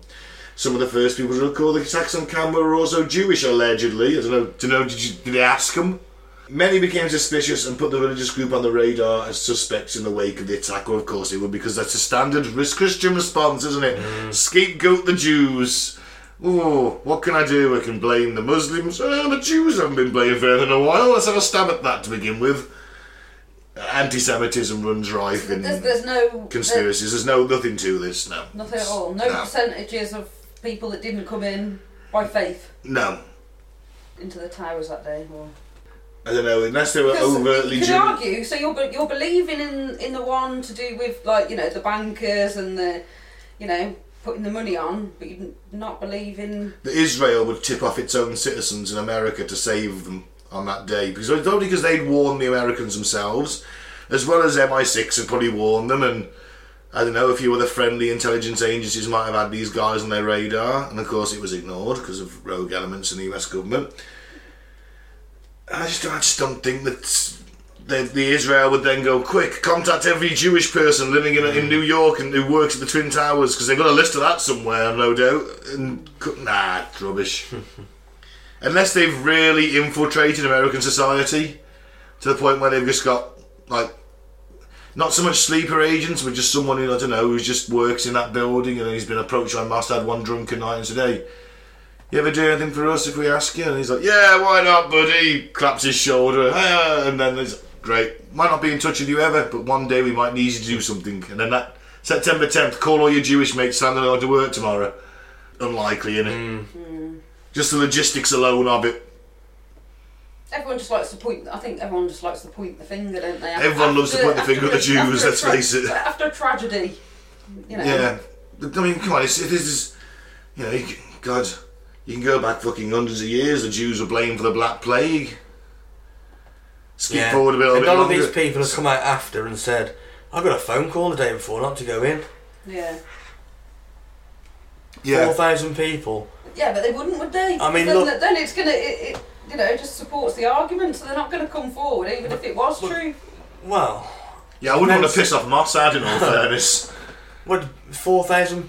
Some of the first people to record the attacks on camera were also Jewish, allegedly. I don't know. Do you know? Did, you, did they ask them? Many became suspicious and put the religious group on the radar as suspects in the wake of the attack. Well, of course they would, because that's a standard risk Christian response, isn't it? Mm. Scapegoat the Jews. Oh, what can I do? I can blame the Muslims. Oh, the Jews haven't been blamed for anything in a while. Let's have a stab at that to begin with. Anti-Semitism runs rife in There's, there's no conspiracies. There's no nothing to this. No, nothing at all. No, No. percentages of people that didn't come in by faith no. into the towers that day. Or... I don't know. Unless they were overtly you could argue. So you're you're believing in in the one to do with like you know the bankers and the you know putting the money on, but you're not believe in. that Israel would tip off its own citizens in America to save them on that day because not only because they'd warned the Americans themselves, as well as MI6 had probably warned them, and I don't know a few other friendly intelligence agencies might have had these guys on their radar, and of course it was ignored because of rogue elements in the U.S. government. I just, I just don't think that the, the Israel would then go quick contact every Jewish person living in, in New York and who works at the Twin Towers because they've got a list of that somewhere, no doubt. And nah, it's rubbish. <laughs> Unless they've really infiltrated American society to the point where they've just got like not so much sleeper agents, but just someone who I don't know who just works in that building and he's been approached by Mossad one drunken night today. You ever do anything for us if we ask you? And he's like, Yeah, why not, buddy? Claps his shoulder, "Ah," and then there's great. Might not be in touch with you ever, but one day we might need you to do something. And then that September 10th, call all your Jewish mates, stand on to work tomorrow. Unlikely, innit? Just the logistics alone of it. Everyone just likes to point. I think everyone just likes to point the finger, don't they? Everyone loves to point the finger at the Jews, let's face it. After a tragedy, you know. Yeah, I mean, come on, it's, it is, you know, God, you can go back fucking hundreds of years. The Jews were blamed for the Black Plague. Skip Yeah. forward a bit, a and bit none longer. of these people have come out after and said, I got a phone call the day before not to go in. Yeah. yeah, 4,000 people. Yeah, but they wouldn't, would they? I mean, then, look- then it's gonna, it, it, you know, just supports the argument. So they're not going to come forward, even if it was Look- true. Well, yeah. I wouldn't want to piss off Mossad in all <laughs> fairness. what 4,000?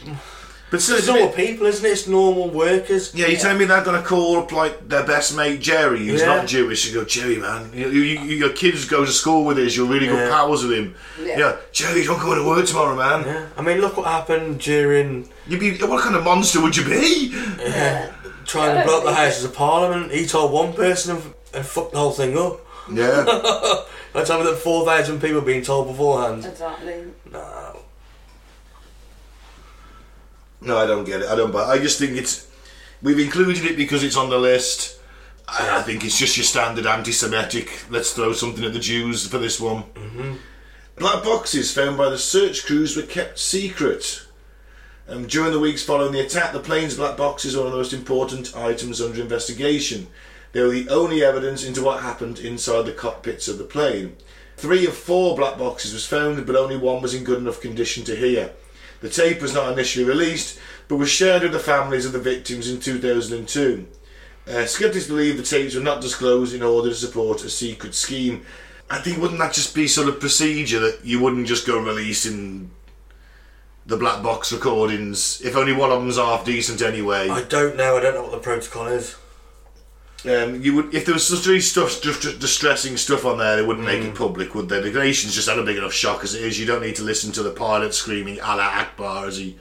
But still, It's it's normal bit- people, isn't it? It's normal workers. yeah, you Yeah. tell me they're gonna call up like their best mate Jerry, who's Yeah. not Jewish, and go, Jerry, man, you, you, you, your kids go to school with us. You're really good Yeah. pals with him. Yeah. Yeah, Jerry, don't go to work tomorrow, man. Yeah. I mean, look what happened during You'd be what kind of monster would you be? Yeah. trying Yeah, to block the yeah. Houses of Parliament. He told one person and, and fucked the whole thing up. Yeah. <laughs> I tell me that 4,000 people being told beforehand. Exactly. No. No, I don't get it. I don't buy. It. I just think it's. We've included it because it's on the list. I, I think it's just your standard anti-Semitic. Let's throw something at the Jews for this one. Mm-hmm. Black boxes found by the search crews were kept secret. Um, during the weeks following the attack, the plane's black boxes were one of the most important items under investigation. They were the only evidence into what happened inside the cockpits of the plane. Three of four black boxes was found, but only one was in good enough condition to hear. The tape was not initially released, but was shared with the families of the victims in 2002. Uh, skeptics believe the tapes were not disclosed in order to support a secret scheme. I think wouldn't that just be sort of procedure that you wouldn't just go releasing the black box recordings if only one of them's half decent anyway? I don't know. I don't know what the protocol is. Um, you would if there was such really stuff, dist- distressing stuff on there, they wouldn't make it public, would they? The nation's just had a big enough shock as it is. You don't need to listen to the pilot screaming "Allah Akbar" as he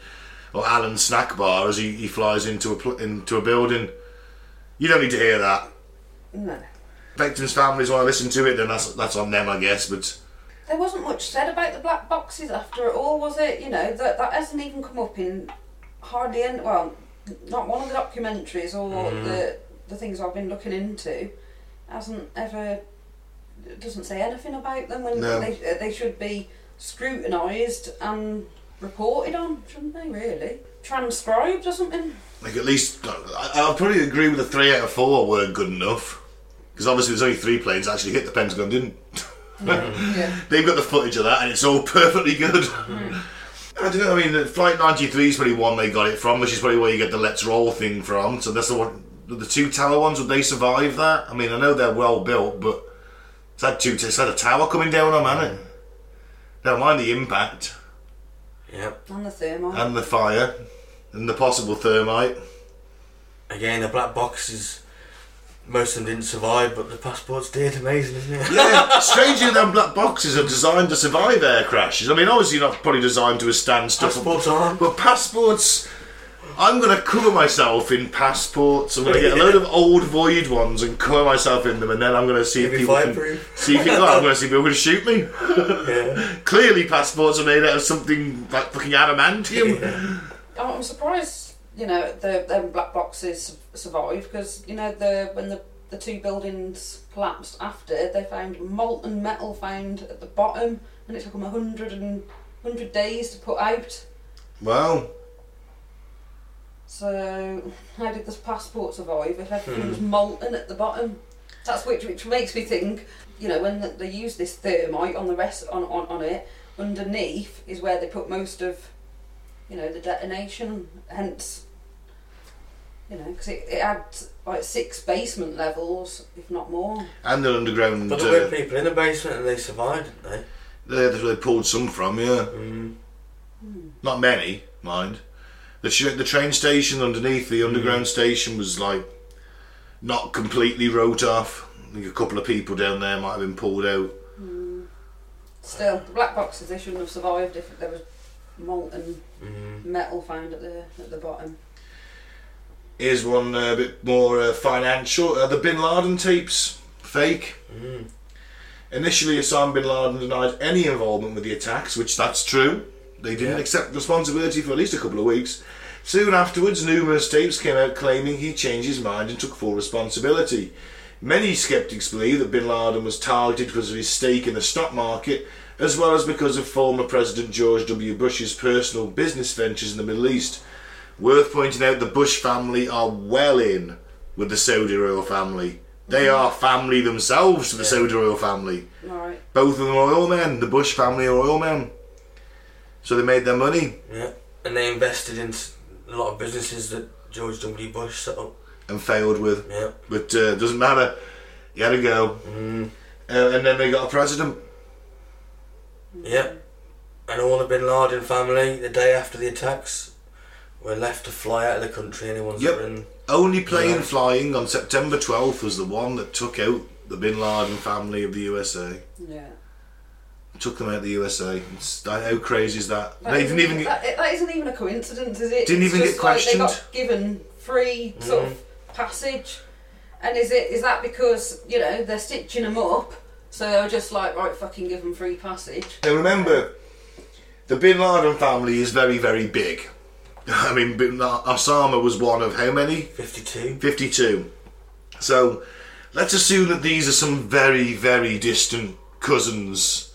or Alan Snack Bar as he, he flies into a pl- into a building. You don't need to hear that. No. Victims' families want to listen to it, then that's that's on them, I guess. But There wasn't much said about the black boxes after it all, was it? You know, that, that hasn't even come up in hardly any, well, not one of the documentaries or the, the things I've been looking into. Hasn't ever, doesn't say anything about them when No. they, uh, they should be scrutinised and reported on, shouldn't they, really? Transcribed or something? like at least I, I'll probably agree with the three out of four weren't good enough because obviously there's only three planes actually hit the Pentagon, didn't? <laughs> yeah. They've got the footage of that, and it's all <laughs> perfectly good. Mm. I don't know. I mean, Flight 93 is probably one they got it from, which is probably where you get the Let's Roll thing from. So that's the one. The two tower ones would they survive that? I mean, I know they're well built, but it's had two. It's had a tower coming down on man. It. Never mind the impact Yep. And the thermite. and the fire and the possible thermite. Again, the black boxes. Most of them didn't survive, but the passports did. Amazing, isn't it? Yeah, <laughs> strangely, them black boxes are designed to survive air crashes. I mean, obviously not probably designed to withstand stuff. Passports aren't. But passports, I'm going to cover myself in passports. I'm going to get a load of old void ones and cover myself in them, and then I'm going to see if Maybe people can fireproof. see if people, I'm going to see if people can shoot me. Yeah. <laughs> Clearly, passports are made out of something like fucking adamantium. Oh, I'm surprised, you know, the them black boxes survived because you know the when the the two buildings collapsed after they found molten metal found at the bottom and it took them a hundred and hundred days to put out. Wow. So, how did this passport survive if everything was Hmm. molten at the bottom? That's which which makes me think, you know, when they use this thermite on the rest on, on, on it, underneath is where they put most of, you know, the detonation. Hence, you know, because it, it had like six basement levels, if not more. And an underground. But there Uh, were people in the basement and they survived, didn't they? there they pulled some from, yeah. Mm. Not many, mind. The, sh- the train station underneath the underground station was like not completely wrote off. I think a couple of people down there might have been pulled out. Still, the black boxes they shouldn't have survived if there was molten Mm. metal found at the at the bottom. Here's one uh, a bit more uh, financial. Uh, the Bin Laden tapes, fake. Mm. Initially, Osama bin Laden denied any involvement with the attacks, which that's true. They didn't Yeah. accept responsibility for at least a couple of weeks. Soon afterwards, numerous tapes came out claiming he changed his mind and took full responsibility. Many skeptics believe that bin Laden was targeted because of his stake in the stock market, as well as because of former President George W. Bush's personal business ventures in the Middle East. Worth pointing out the Bush family are well in with the Saudi royal family. They mm-hmm. are family themselves to the Yeah. Saudi royal family. Right. Both of them are oil men. The Bush family are oil men. So they made their money Yeah. And they invested in a lot of businesses that George W. Bush set up. and failed with. Yeah. But uh, doesn't matter. You had to go. Mm. Uh, and then they got a president. Yeah. And all the Bin Laden family, the day after the attacks, were left to fly out of the country. Anyone's Yep. in. Only plane Yeah. flying on September 12th was the one that took out the Bin Laden family of the USA. Yeah. Took them out of the USA. It's, how crazy is that? That they isn't didn't even even- get, that, that isn't even a coincidence, is it? Didn't It's even just get like they got questioned. given free sort Mhm. of passage, and is it is that because you know they're stitching them up, so they're just like right, fucking give them free passage. Now remember, the Bin Laden family is very, very big. <laughs> I mean, Bin- Osama was one of how many? 52. 52. So let's assume that these are some very, very distant cousins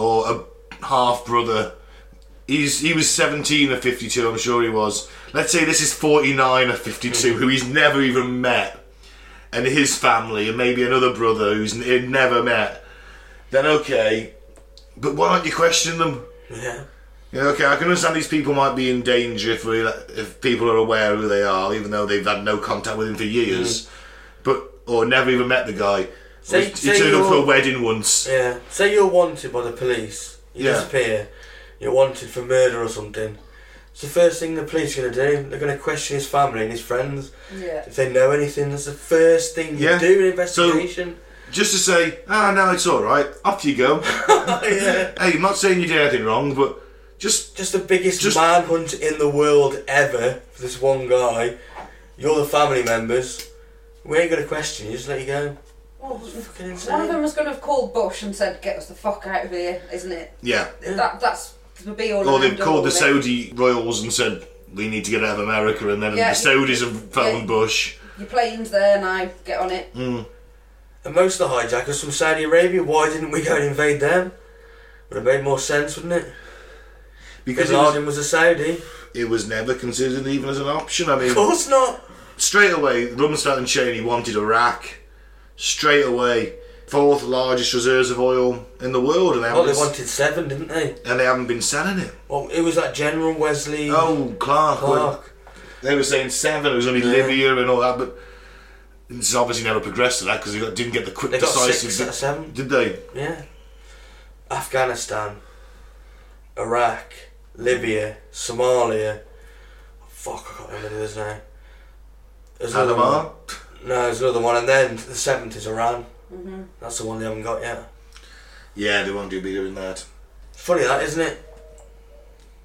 or a half brother. He's he was 17 or 52, I'm sure he was. Let's say this is 49 or 52, who he's never even met, and his family, and maybe another brother who's n- never met. Then okay, but why don't you question them? Yeah. Yeah, okay, I can understand these people might be in danger if we, if people are aware who they are, even though they've had no contact with him for years, mm. but or never even met the guy. Say- Or he say turned up for a wedding once. Yeah. Say you're wanted by the police. You Yeah. disappear. You're wanted for murder or something. It's the first thing the police are going to do. They're going to question his family and his friends. Yeah. If they know anything, that's the first thing you Yeah. do in investigation. Just to say, ah, no, it's all right. Off you go. yeah. <laughs> <laughs> hey, I'm not saying you did anything wrong, but just Just the biggest Just- manhunt in the world ever for this one guy. You're the family members. We ain't going to question you, just let you go. Well, Fucking one of them was going to have called Bush and said, "Get us the fuck out of here," isn't it? yeah. Yeah. That that's the be all. Or and they've called the. Saudi royals and said we need to get out of America, and then Yeah. the Saudis have phoned Yeah. Bush. Your plane's there now. Get on it. Mm. And most of the hijackers from Saudi Arabia, why didn't we go and invade them? Would have made more sense, wouldn't it? Because Bin was, was a Saudi. it was never considered even as an option. I mean, Of course not. straight away, Rumsfeld and Cheney wanted Iraq. Straight away, fourth largest reserves of oil in the world, and they, Well, they wanted seven, didn't they? and they haven't been selling it. Well, it was that General Wesley Oh, Clark. Clark. They were saying seven. It was only Yeah. Libya and all that, but it's obviously never progressed to that because they got, didn't get the quick They got six seven. Did they? Yeah. Afghanistan, Iraq, Libya, Somalia. Fuck, I can't remember others now. There's. Panama. No, there's another one, and then the seventh is Iran. hmm That's the one they haven't got yet. Yeah, they won't do better than that. Funny that, isn't it?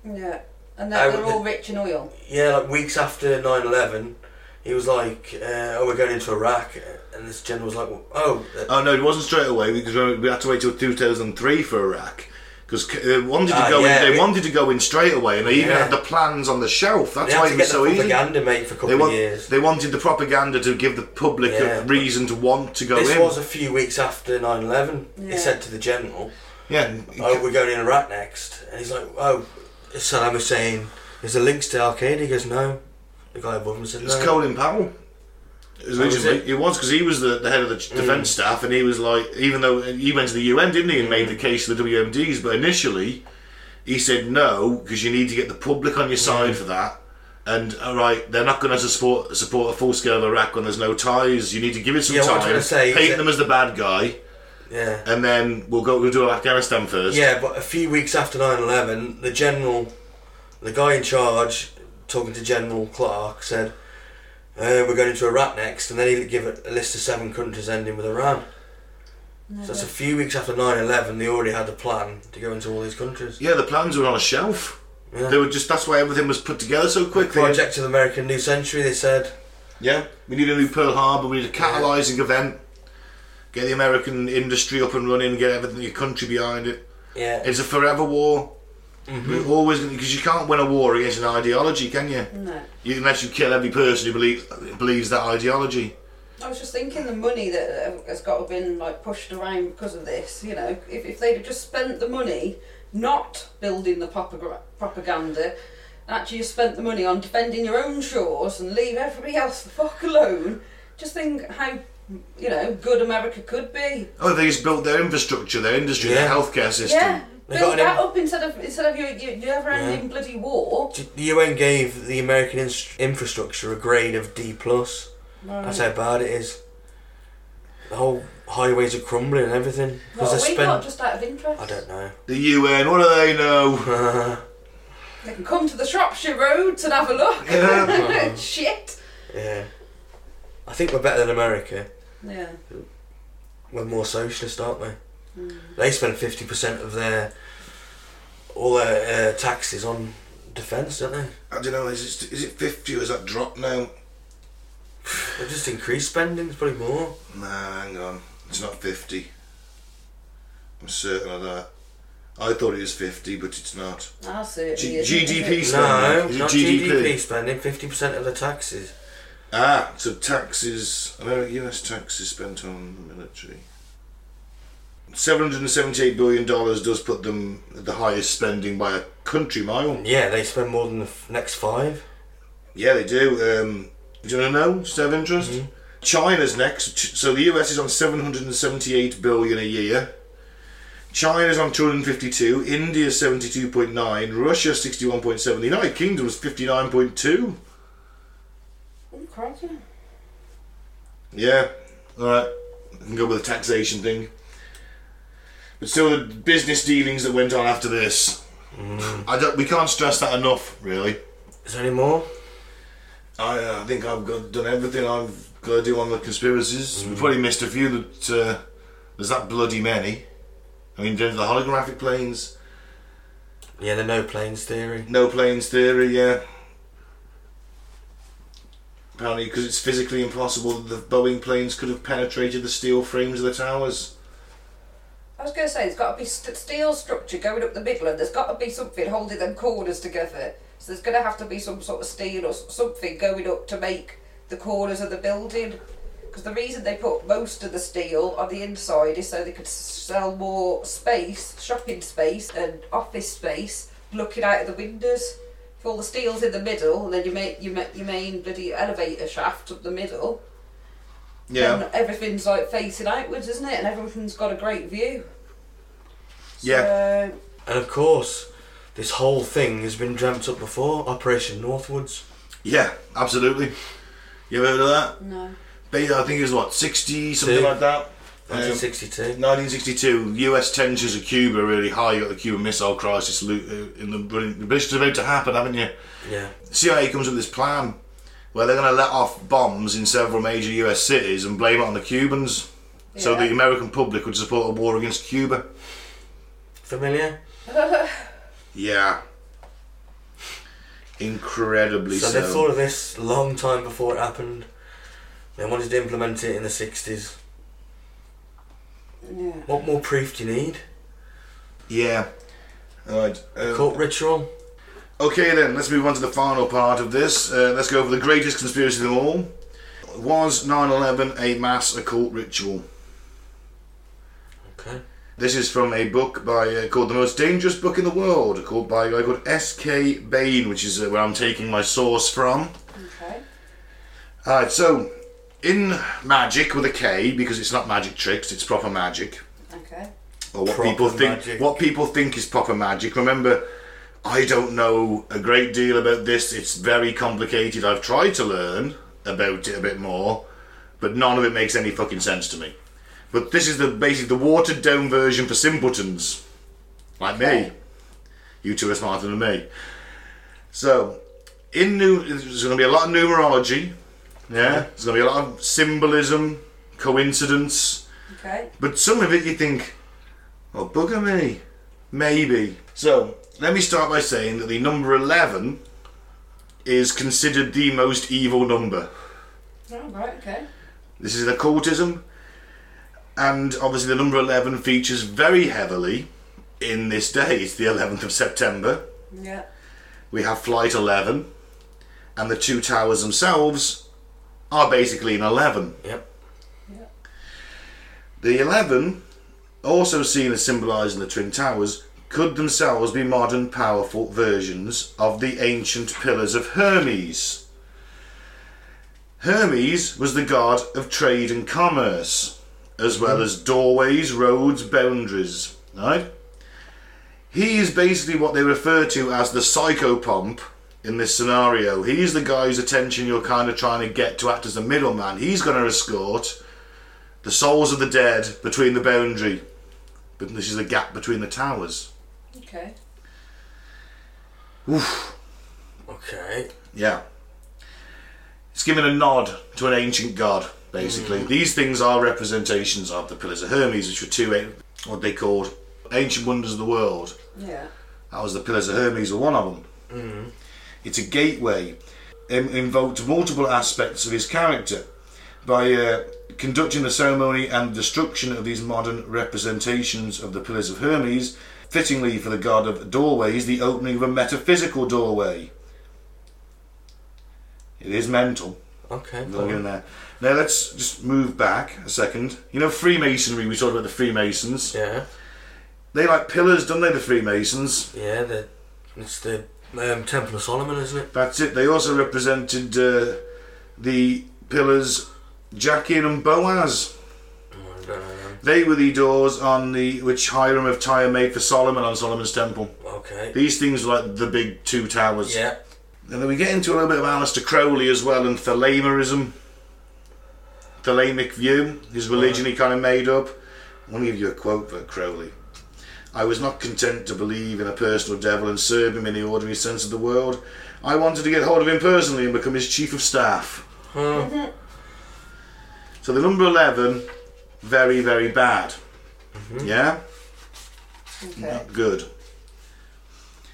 Yeah. And they're, they're all rich in oil. Yeah, like weeks after 9-11, he was like, uh, "Oh, we're going into Iraq," and this general was like, "Oh, uh, Oh no, it wasn't straight away because we had to wait till 2003 for Iraq because they wanted to Ah, go yeah, in. They it- wanted to go in straight away, and they even Yeah. had the plans on the shelf. That's they why it was so easy. propaganda mate for a couple They, want, of years." they wanted the propaganda to give the public Yeah. a reason to want to go This in. This was a few weeks after 9-11. Yeah. He said to the general, yeah, "Oh, we're going in Iraq next," and he's like, "Oh, is Saddam Hussein." Is there links to Al Qaeda? He goes, "No." The guy above him said It's. Colin Powell. It was Oh, was originally, it? Mm. it was because he was the, the head of the defence staff, and he was like, even though he went to the UN, didn't he, and made the case for the WMDs, but initially he said no because you need to get the public on your side Mm. for that. And all right, they're not going to support support a full scale of Iraq when there's no ties. You need to give it some Yeah, time, say paint them as the bad guy, Yeah. and then we'll go. We'll do Afghanistan first. Yeah, but a few weeks after 9-11, the general, the guy in charge, talking to General Clark, said, uh, "We're going into Iraq next," and then he give a, a list of seven countries ending with Iran. So that's a few weeks after 9-11, They already had the plan to go into all these countries. Yeah, the plans were on a shelf. Yeah. They were just that's why everything was put together so quickly. Project of the American New Century, they said. Yeah, we need a new Pearl Harbor. We need a catalysing event. Get the American industry up and running. Get everything, your country behind it. Yeah. It's a forever war. Mm-hmm. We're always because you can't win a war against an ideology, can you? No. you unless you kill every person who believe, believes that ideology. I was just thinking the money that has got to have been like pushed around because of this. You know, if, if they'd have just spent the money not building the propaga- propaganda, and actually just spent the money on defending your own shores and leave everybody else the fuck alone, just think how you know good America could be. Oh, they just built their infrastructure, their industry, Yeah. their healthcare system. Yeah, They build got an that up instead of instead of your, your never-ending bloody war. The UN gave the American inst- infrastructure a grade of D plus. That's how bad it is. The whole highways are crumbling and everything What because have they we got spend. just out of interest? I don't know. The UN, what do they know? <laughs> They can come to the Shropshire roads and have a look. <laughs> Yeah. Uh-huh. <laughs> Shit. yeah, I think we're better than America. Yeah. We're more socialist, aren't we? Mm. They spend fifty percent of their all their uh, taxes on defence, don't they? I don't know. Is it, is it fifty or is that dropped now? <sighs> They've just increased spending. It's probably more. Nah, hang on. It's not 50. I'm certain of that. I thought it was 50, but it's not. I'll certainly G- isn't, GDP is it? No, spending. Not GDP? GDP spending. Fifty percent of the taxes. Ah, so taxes. American US taxes spent on the military. $778 billion does put them at the highest spending by a country mile. Yeah, they spend more than the f- next five. Yeah, they do. Um, do you want to know? Just out of interest? Mhm. China's next. So the US is on 778 billion a year. China's on 252. India 72.9. Russia 61.7. The United Kingdom is 59.2. Oh, crikey. Yeah. All right. I can go with the taxation thing. But still, the business dealings that went on after this, I don't. We can't stress that enough. Really. Is there any more? I, uh, I think I've got, done everything I've got to do on the conspiracies. We've probably missed a few. That uh, there's that bloody many. I mean, the holographic planes, Yeah, the no planes theory. no planes theory. Yeah. Apparently, because it's physically impossible that the Boeing planes could have penetrated the steel frames of the towers. I was going to say, there's got to be st- steel structure going up the middle, and there's got to be something holding them corners together. So there's going to have to be some sort of steel or something going up to make the corners of the building. Because the reason they put most of the steel on the inside is so they could sell more space, shopping space, and office space looking out of the windows. If all the steel's in the middle, and then you make you make your main bloody elevator shaft up the middle, Yeah. everything's like facing outwards, isn't it? And everything's got a great view. Yeah. So, And of course, this whole thing has been dreamt up before. Operation Northwoods. Yeah, absolutely. You ever heard of that? no. Ba- I think it was what, 60, something Two. like that? Um, 1962. 1962, US tensions with Cuba really high. You got the Cuban Missile Crisis uh, in the running. The British is about to happen, haven't you? yeah. CIA comes up with this plan where they're going to let off bombs in several major US cities and blame it on the Cubans. So the American public would support a war against Cuba. Familiar? <laughs> Yeah. Incredibly So so. they thought of this long time before it happened. They wanted to implement it in the 60s. Yeah. What more proof do you need? yeah. Alright. um, Cult ritual? Okay then, let's move on to the final part of this. Uh, let's go for the greatest conspiracy of them all. Was 9-11 a mass occult ritual? Okay. This is from a book by uh, called The Most Dangerous Book in the World, called by a guy called S.K. Bain, which is uh, where I'm taking my source from. Okay. Alright, so in magic with a K, because it's not magic tricks, it's proper magic. Okay. Or what Proper people think magic. what people think is proper magic. Remember, I don't know a great deal about this. It's very complicated. I've tried to learn about it a bit more, but none of it makes any fucking sense to me. But this is the basically the watered down version for simpletons. Like me. You two are smarter than me. So, in new, there's going to be a lot of numerology. Yeah, there's going to be a lot of symbolism, coincidence, Okay. but some of it you think, oh, bugger me. Maybe. So, let me start by saying that the number 11 is considered the most evil number. Oh, right. Okay. This is occultism, and obviously the number 11 features very heavily in this day. It's the 11th of September. Yeah. We have Flight 11, and the two towers themselves are basically an 11. Yep. The 11, also seen as symbolising the Twin Towers, could themselves be modern powerful versions of the ancient pillars of Hermes. Hermes was the god of trade and commerce, as well as doorways, roads, boundaries. Right? He is basically what they refer to as the psychopomp in this scenario. He's the guy whose attention you're kind of trying to get to act as a middleman. He's going to escort the souls of the dead between the boundary. But this is the gap between the towers. Okay. Oof. Okay. Yeah. It's giving a nod to an ancient god, basically. These things are representations of the Pillars of Hermes, which were two, what they called ancient wonders of the world. Yeah. That was the Pillars of Hermes, were one of them. It's a gateway. It invoked multiple aspects of his character. By uh, conducting the ceremony and destruction of these modern representations of the Pillars of Hermes, fittingly for the god of doorways, the opening of a metaphysical doorway. It is mental. Okay. We'll get in there. Now let's just move back a second. You know Freemasonry, we talked about the Freemasons. Yeah. They like pillars, don't they, the Freemasons? Yeah. The it's the um, Temple of Solomon, isn't it? That's it. They also represented uh, the pillars Jachin and Boaz. Oh, I don't know. then. They were the doors on the which Hiram of Tyre made for Solomon on Solomon's temple. Okay. These things were like the big two towers. Yeah. And then we get into a little bit of Aleister Crowley as well and Thelemaism. Thelemic view, his religion he kind of made up. I want to give you a quote for Crowley. I was not content to believe in a personal devil and serve him in the ordinary sense of the word. I wanted to get hold of him personally and become his chief of staff. Huh. So the number 11, very, very bad. Mm-hmm. Yeah? Okay. Not good.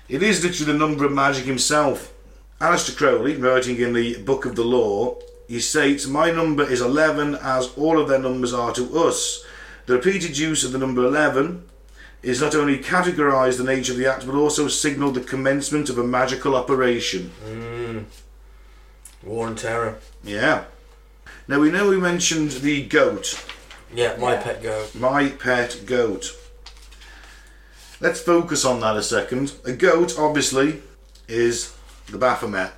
It is literally the number of magic himself. Aleister Crowley, writing in the Book of the Law, he states, My number is 11, as all of their numbers are to us. The repeated use of the number 11 is not only categorised the nature of the act, but also signalled the commencement of a magical operation. Mm. War and terror. Yeah. Now we know we mentioned the goat, Yeah. My Yeah. pet goat. my pet goat. Let's focus on that a second. A goat, obviously, is the Baphomet.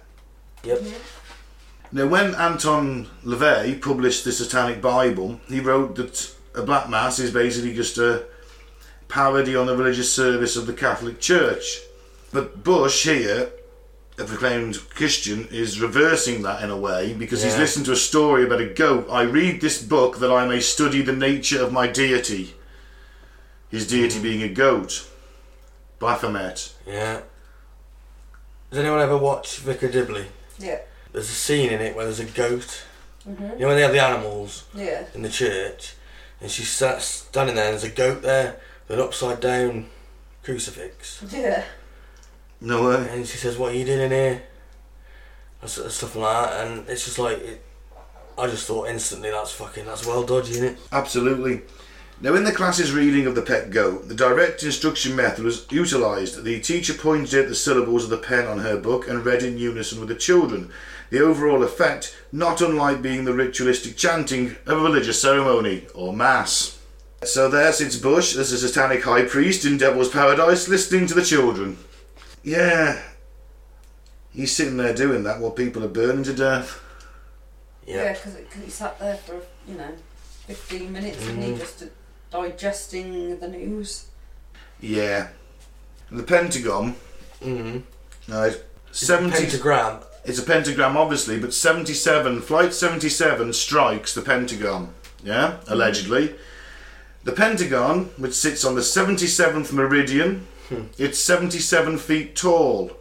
Yep. Now, when Anton LaVey published the Satanic Bible, he wrote that a black mass is basically just a parody on the religious service of the Catholic Church. But Bush here, a proclaimed Christian, is reversing that in a way because he's listened to a story about a goat. I read this book that I may study the nature of my deity. His deity hmm. being a goat. Baphomet. Yeah. Has anyone ever watched Vicar Dibley? Yeah. There's a scene in it where there's a goat. Mhm. You know when they have the animals Yeah. in the church, and she's sat standing there, and there's a goat there with an upside down crucifix, Yeah. No way. and she says, "What are you doing in here?" And s- stuff like that, and it's just like, it, I just thought instantly, that's fucking, that's well dodgy, isn't it? Absolutely. Now, in the class's reading of the pet goat, the direct instruction method was utilised. The teacher pointed out the syllables of the pen on her book and read in unison with the children. The overall effect, not unlike being the ritualistic chanting of a religious ceremony or mass. So there sits Bush as a satanic high priest in Devil's Paradise listening to the children. Yeah. He's sitting there doing that while people are burning to death. Yeah, Yeah. because he sat there for you know, fifteen minutes and he Mm. just digesting the news. Yeah. The Pentagon, Mm-hmm. right, 70, Pentagram. it's a pentagram obviously, but 77, Flight 77 strikes the Pentagon, yeah, allegedly. The Pentagon, which sits on the 77th meridian, it's 77 feet tall.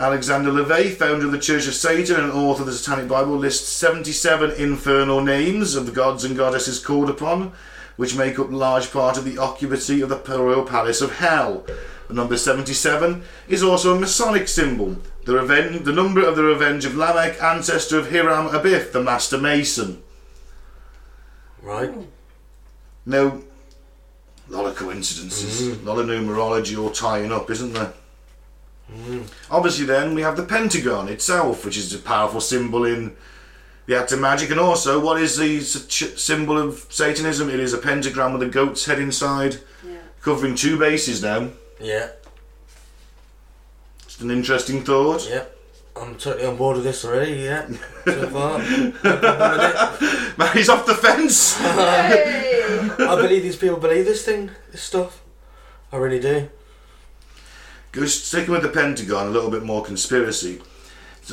Alexander LaVey, founder of the Church of Satan and author of the Satanic Bible, lists 77 infernal names of the gods and goddesses called upon, which make up large part of the occupancy of the royal palace of hell. The number 77 is also a Masonic symbol, the, reven- the number of the revenge of Lamech, ancestor of Hiram Abiff, the Master Mason. Right. Now, a lot of coincidences, a lot of numerology all tying up, isn't there? Mm. Obviously, then we have the Pentagon itself, which is a powerful symbol in the act of magic, and also what is the symbol of Satanism? It is a pentagram with a goat's head inside, Yeah. covering two bases. Now, Yeah. just an interesting thought. Yeah. I'm totally on board with this already. Yeah. So <laughs> far. No problem with <laughs> Man, he's off the fence. Hey! <laughs> I believe these people believe this thing, this stuff. I really do. Sticking with the Pentagon, a little bit more conspiracy.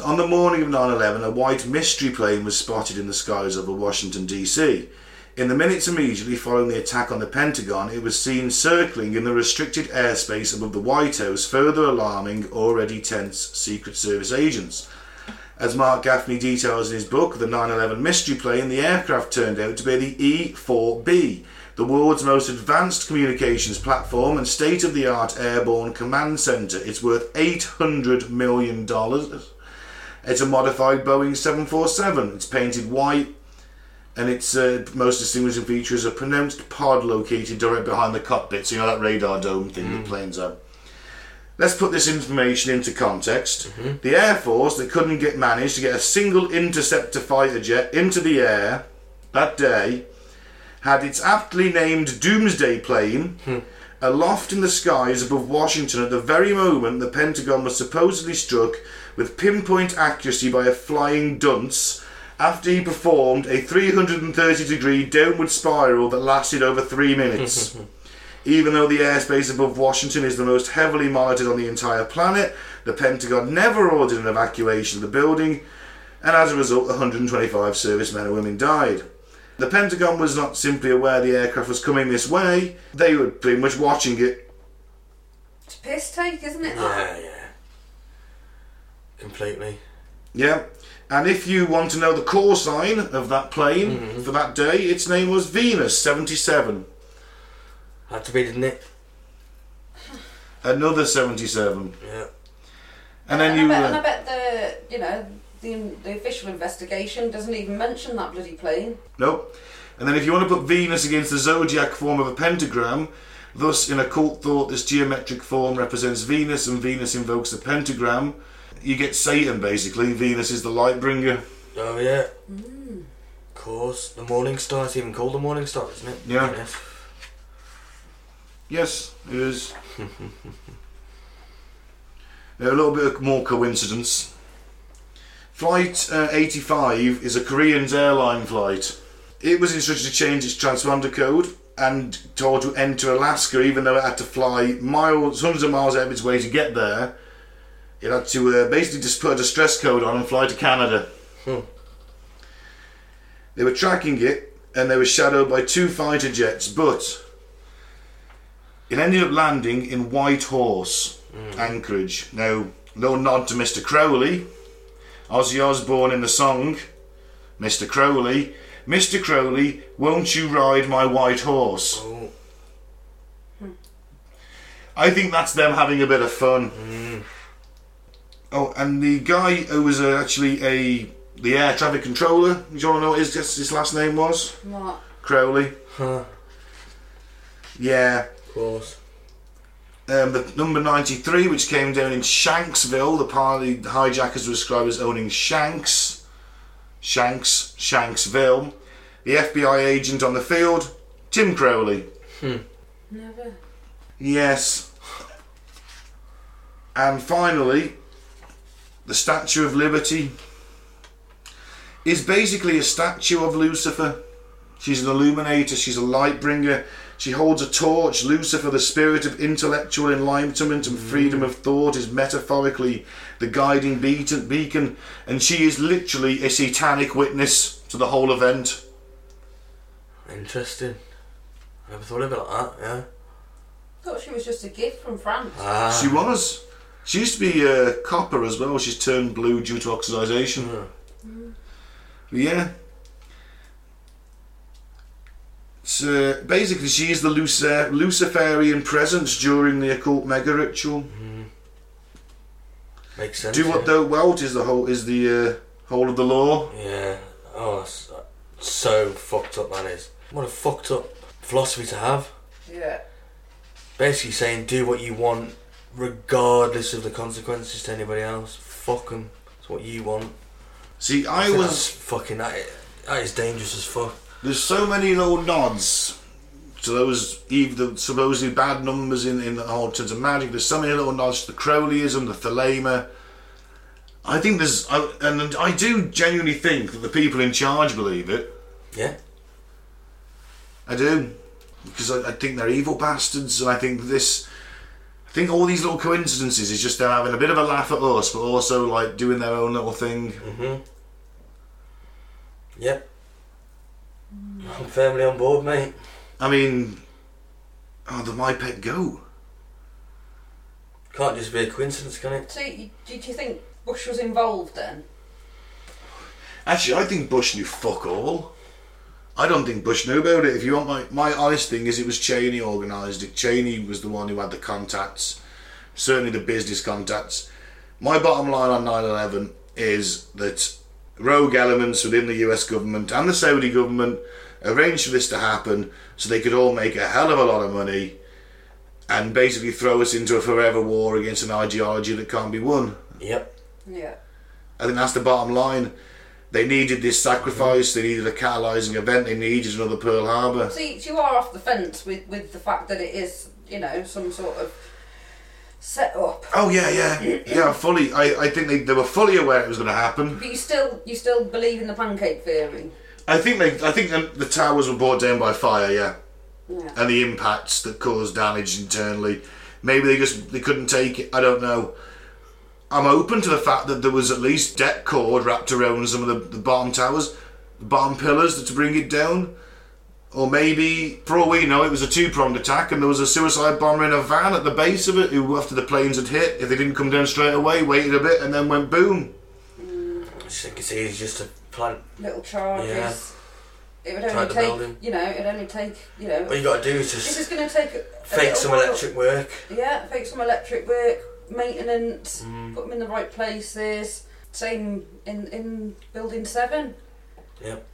On the morning of 9 11, a white mystery plane was spotted in the skies over Washington, D.C. In the minutes immediately following the attack on the Pentagon, it was seen circling in the restricted airspace above the White House, further alarming already tense Secret Service agents. As Mark Gaffney details in his book, The 9 11 Mystery Plane, the aircraft turned out to be the E 4B, the world's most advanced communications platform and state of the art airborne command centre. It's worth $800 million. It's a modified Boeing 747. It's painted white, and its uh, most distinguishing feature is a pronounced pod located direct behind the cockpit, so you know that radar dome thing that planes have. Let's put this information into context. The Air Force that couldn't get managed to get a single interceptor fighter jet into the air that day had its aptly named Doomsday plane hmm. aloft in the skies above Washington at the very moment the Pentagon was supposedly struck with pinpoint accuracy by a flying dunce after he performed a 330 degree downward spiral that lasted over three minutes. <laughs> Even though the airspace above Washington is the most heavily monitored on the entire planet, the Pentagon never ordered an evacuation of the building, and as a result, 125 servicemen and women died. The Pentagon was not simply aware the aircraft was coming this way, they were pretty much watching it. It's a piss take, isn't it? Yeah, yeah. Completely. Yeah. And if you want to know the call sign of that plane mm-hmm. for that day, its name was Venus 77. Had to be, didn't it? Another 77. Yeah. And then and, you. I bet, and I bet the you know the the official investigation doesn't even mention that bloody plane. Nope. And then if you want to put Venus against the zodiac form of a pentagram, thus in occult thought this geometric form represents Venus and Venus invokes the pentagram, you get Satan basically. Venus is the light bringer. Oh, yeah. Mm. Of course. The Morning Star. It's even called the Morning Star, isn't it? Yeah. Yes. Yes, it is. Now, <laughs> a little bit more coincidence. Flight uh, 85 is a Korean's airline flight. It was instructed to change its transponder code and told to enter Alaska, even though it had to fly miles, hundreds of miles out of its way to get there. It had to uh, basically just put a distress code on and fly to Canada. Hmm. They were tracking it, and they were shadowed by two fighter jets, but it ended up landing in Whitehorse, Anchorage. Now, little nod to Mr. Crowley. Ozzy Osbourne in the song, Mr. Crowley. Mr. Crowley, won't you ride my white horse? Oh. I think that's them having a bit of fun. Oh, and the guy who was uh, actually a the air traffic controller. Do you want to know what his, his last name was? What? Crowley. Huh. Yeah. Of course. Um, the number 93, which came down in Shanksville, the party hijackers were described as owning Shanks. Shanks, Shanksville. The FBI agent on the field, Tim Crowley. Hmm. Never. Yes. And finally, the Statue of Liberty is basically a statue of Lucifer. She's an illuminator, she's a light bringer. She holds a torch. Lucifer, the spirit of intellectual enlightenment and freedom of thought, is metaphorically the guiding beacon, beacon, and she is literally a satanic witness to the whole event. Interesting. I never thought of it like that, yeah. thought she was just a gift from France. Ah. She was. She used to be uh, copper as well. She's turned blue due to oxidation. But yeah. So basically, she is the Lucifer- Luciferian presence during the occult mega ritual. Makes sense. Do what yeah. thou wilt is the whole is the uh, whole of the law. Yeah. Oh, that's so fucked up that is. What a fucked up philosophy to have. Yeah. Basically saying do what you want regardless of the consequences to anybody else. Fuck them. It's what you want. See, I think was that's fucking that. That is dangerous as fuck. There's so many little nods to those even supposedly bad numbers in in the whole terms of magic. There's so many little nods to the Crowleyism, the Thelema. I think there's, I, and I do genuinely think that the people in charge believe it. Yeah. I do, because I, I think they're evil bastards, and I think this, I think all these little coincidences is just they're having a bit of a laugh at us, but also like doing their own little thing. Mhm. Yep. I'm firmly on board, mate. I mean, oh, the my pet goat. Can't just be a coincidence, can it? So, you, did you think Bush was involved then? Actually, I think Bush knew fuck all. I don't think Bush knew about it. If you want my my honest thing, is it was Cheney organised it. Cheney was the one who had the contacts, certainly the business contacts. My bottom line on 9/11 is that rogue elements within the U.S. government and the Saudi government arranged for this to happen so they could all make a hell of a lot of money and basically throw us into a forever war against an ideology that can't be won. Yep. Yeah. I think that's the bottom line. They needed this sacrifice. They needed a catalysing event. They needed another Pearl Harbor. See, you are off the fence with, with the fact that it is, you know, some sort of set up. Oh yeah, yeah, yeah. Fully. I, I think they, they were fully aware it was going to happen. But you still you still believe in the pancake theory. I think they. I think the, the towers were brought down by fire. Yeah, Yeah. and the impacts that caused damage internally. Maybe they just they couldn't take it. I don't know. I'm open to the fact that there was at least det cord wrapped around some of the, the bottom towers, the bomb pillars to bring it down. Or maybe, for all we know, it was a two pronged attack and there was a suicide bomber in a van at the base of it who, after the planes had hit, if they didn't come down straight away, waited a bit and then went boom. I just think it's easy just to plant. Little charges. Yeah. It would Try only the take, building. you know, it'd only take, you know. What you got to do is just. This just is going to take a, a fake little some while. electric work. Yeah, fake some electric work, maintenance, Mm. put them in the right places. Same in in building seven. Yep.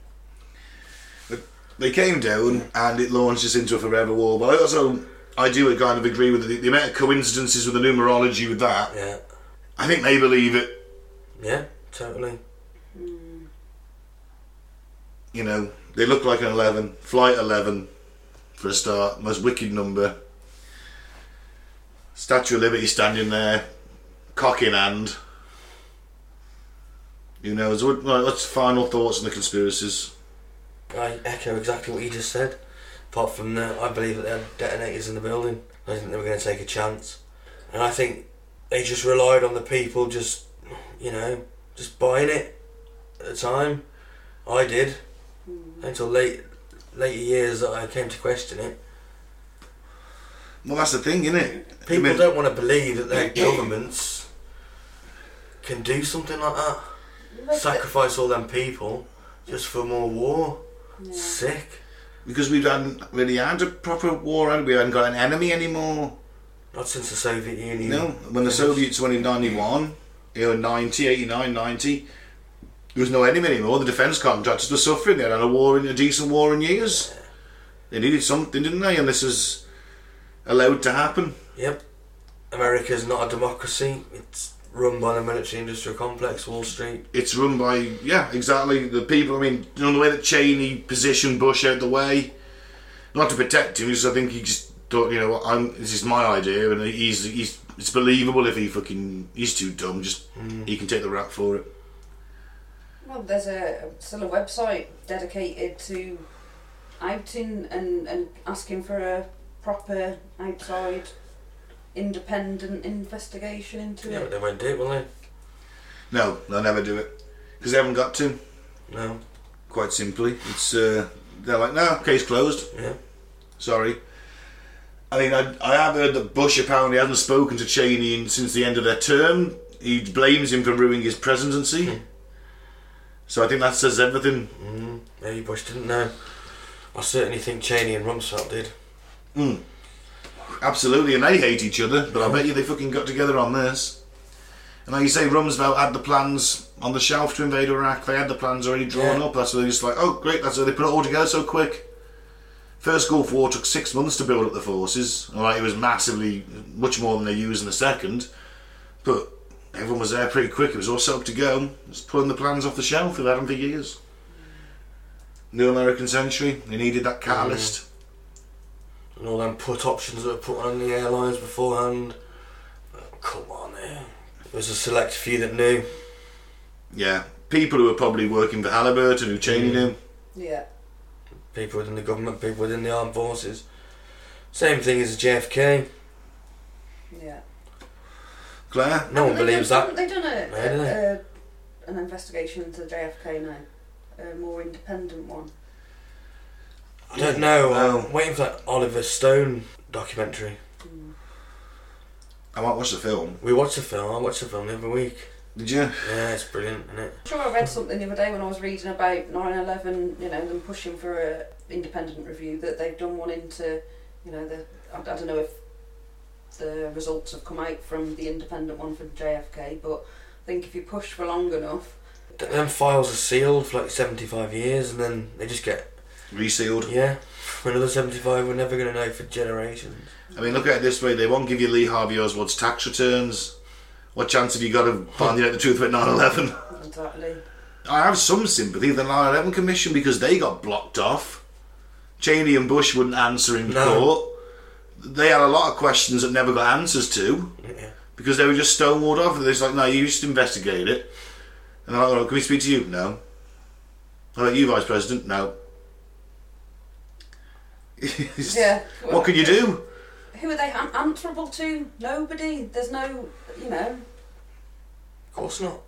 They came down and it launched us into a forever war. But I also, I do kind of agree with the, the amount of coincidences with the numerology with that. Yeah. I think they believe it. Yeah. Totally. You know, they look like an 11, flight 11 for a start, most wicked number. Statue of Liberty standing there, cock in hand. What, right, what's final thoughts on the conspiracies? I echo exactly what you just said. Apart from that, I believe that they had detonators in the building. I think they were going to take a chance, and I think they just relied on the people just, you know, just buying it at the time. I did until late later years that I came to question it. Well, that's the thing, isn't it? People don't want to believe that their <clears throat> governments can do something like that. Sacrifice all them people just for more war. Yeah. Sick. because we hadn't really had a proper war, and we haven't got an enemy anymore. Not since the Soviet Union. No, when the. Soviets went in 91, you know, 90, 89, 90, there was no enemy anymore. The defence contractors were suffering. They had a war in a decent war in years. They needed something, didn't they? And this is allowed to happen. Yep. America's not a democracy. It's run by the military industrial complex, Wall Street. It's run by, yeah, exactly, the people. I mean, you know, the way that Cheney positioned Bush out the way, not to protect him, because I think he just thought, you know, what, I'm, this is my idea, and he's, he's it's believable if he fucking he's too dumb. Just hmm. he can take the rap for it. Well, there's a still a website dedicated to outing and, and asking for a proper outside independent investigation into it. Yeah, but it. they won't do it, will they? No, they'll never do it because they haven't got to. No. Quite simply, it's uh, they're like, no, case closed. Yeah. Sorry. I mean, I, I have heard that Bush apparently hasn't spoken to Cheney in, since the end of their term. He blames him for ruining his presidency. So I think that says everything. Mm, maybe Bush didn't know. I certainly think Cheney and Rumsfeld did. Mm. Absolutely, and they hate each other, but I bet you they fucking got together on this. And like you say, Rumsfeld had the plans on the shelf to invade Iraq. They had the plans already drawn Yeah. up. That's why they're just like, oh, great, that's why they put it all together so quick. First Gulf War took six months to build up the forces. All right, it was massively, much more than they used in the second. But everyone was there pretty quick. It was all set up to go. Just pulling the plans off the shelf. They've had them for years. New American century. They needed that catalyst. And all them put options that were put on the airlines beforehand. Oh, come on, there. There was a select few that knew. Yeah, people who were probably working for Halliburton, who Cheney Mm. knew. Yeah. People within the government, people within the armed forces. Same thing as JFK. Yeah. Clair, No one Haven't they believes done, that. Haven't they done a, No, do they? a, a, an investigation into JFK now? A more independent one. I don't know. No. I'm oh. waiting for that Oliver Stone documentary. I might watch the film. We watched the film. I watched the film the other week. Did you? Yeah, it's brilliant, isn't it? I'm sure I read something the other day when I was reading about 9/11. You know, them pushing for a independent review that they've done one into, you know, the I, I don't know if the results have come out from the independent one for JFK, but I think if you push for long enough, Th- Them files are sealed for like 75 years and then they just get, Resealed. yeah, for <laughs> another 75 we're never going to know for generations. I mean, look at it this way: they won't give you Lee Harvey Oswald's tax returns. What chance have you got of finding out the truth about 9/11? exactly. I have some sympathy for the 9/11 Commission because they got blocked off. Cheney and Bush wouldn't answer in No. court. They had a lot of questions that never got answers to. Yeah. because they were just stonewalled off. And they're just like, no, you just investigate it. And they're like, oh, can we speak to you? No. How about you, Vice President? No. <laughs> Yeah. What could you do? Who are they answerable to? Nobody. There's no, you know, Of course not.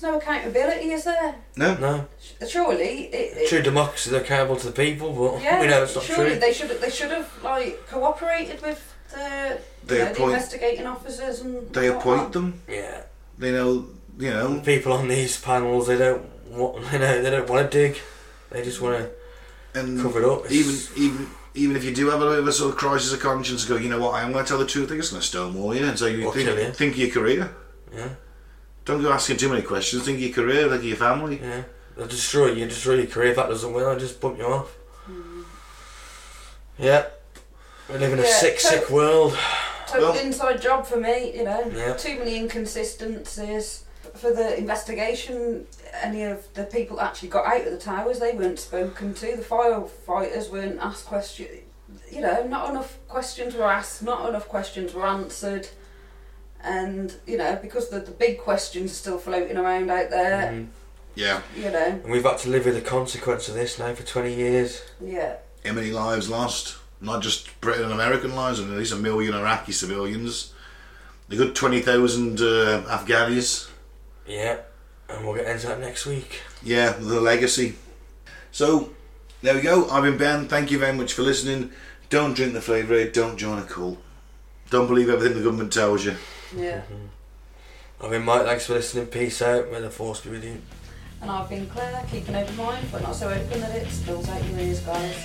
There's no accountability, is there? No. No. Surely, it, it, True democracy, they're accountable to the people, but Yeah, we know it's not surely true. they should they should have like cooperated with the, They you know, the investigating officers and They whatnot. appoint them. Yeah. They know, you The know, people on these panels, they don't want, they <laughs> know, they don't want to dig. They just want to and cover it up. It's- even even even if you do have a little bit of a sort of crisis of conscience, go, you know what, I am going to tell the truth. They're just going to stonewall you and say, you think, think of your career. Yeah, Don't go asking too many questions. Think of your career, think of your family. yeah. They'll destroy you, destroy your career. If that doesn't win, I'll just bump you off. Hmm. Yeah. We live in a sick, so- sick world. Total Well- inside job for me, you know. Yeah. Too many inconsistencies for the investigation. Any of the people actually got out of the towers, they weren't spoken to. The firefighters weren't asked questions. You know, not enough questions were asked. Not enough questions were answered. And you know, because the, the big questions are still floating around out there. Mm. Yeah. You know, And we've had to live with the consequence of this now for 20 years. yeah. How many lives lost? Not just Britain and American lives, and at least a million Iraqi civilians. A good 20,000 uh, Afghanis. Yeah. And we'll get into that next week. Yeah, the legacy. So, there we go. I've been Ben. Thank you very much for listening. Don't drink the flavour aid. Don't join a cult. Don't believe everything the government tells you. Yeah. Mm-hmm. I've been Mike, thanks for listening. Peace out. May the force be with you. And I've been Clair, keep an open mind, but not so open that it spills out your ears, guys.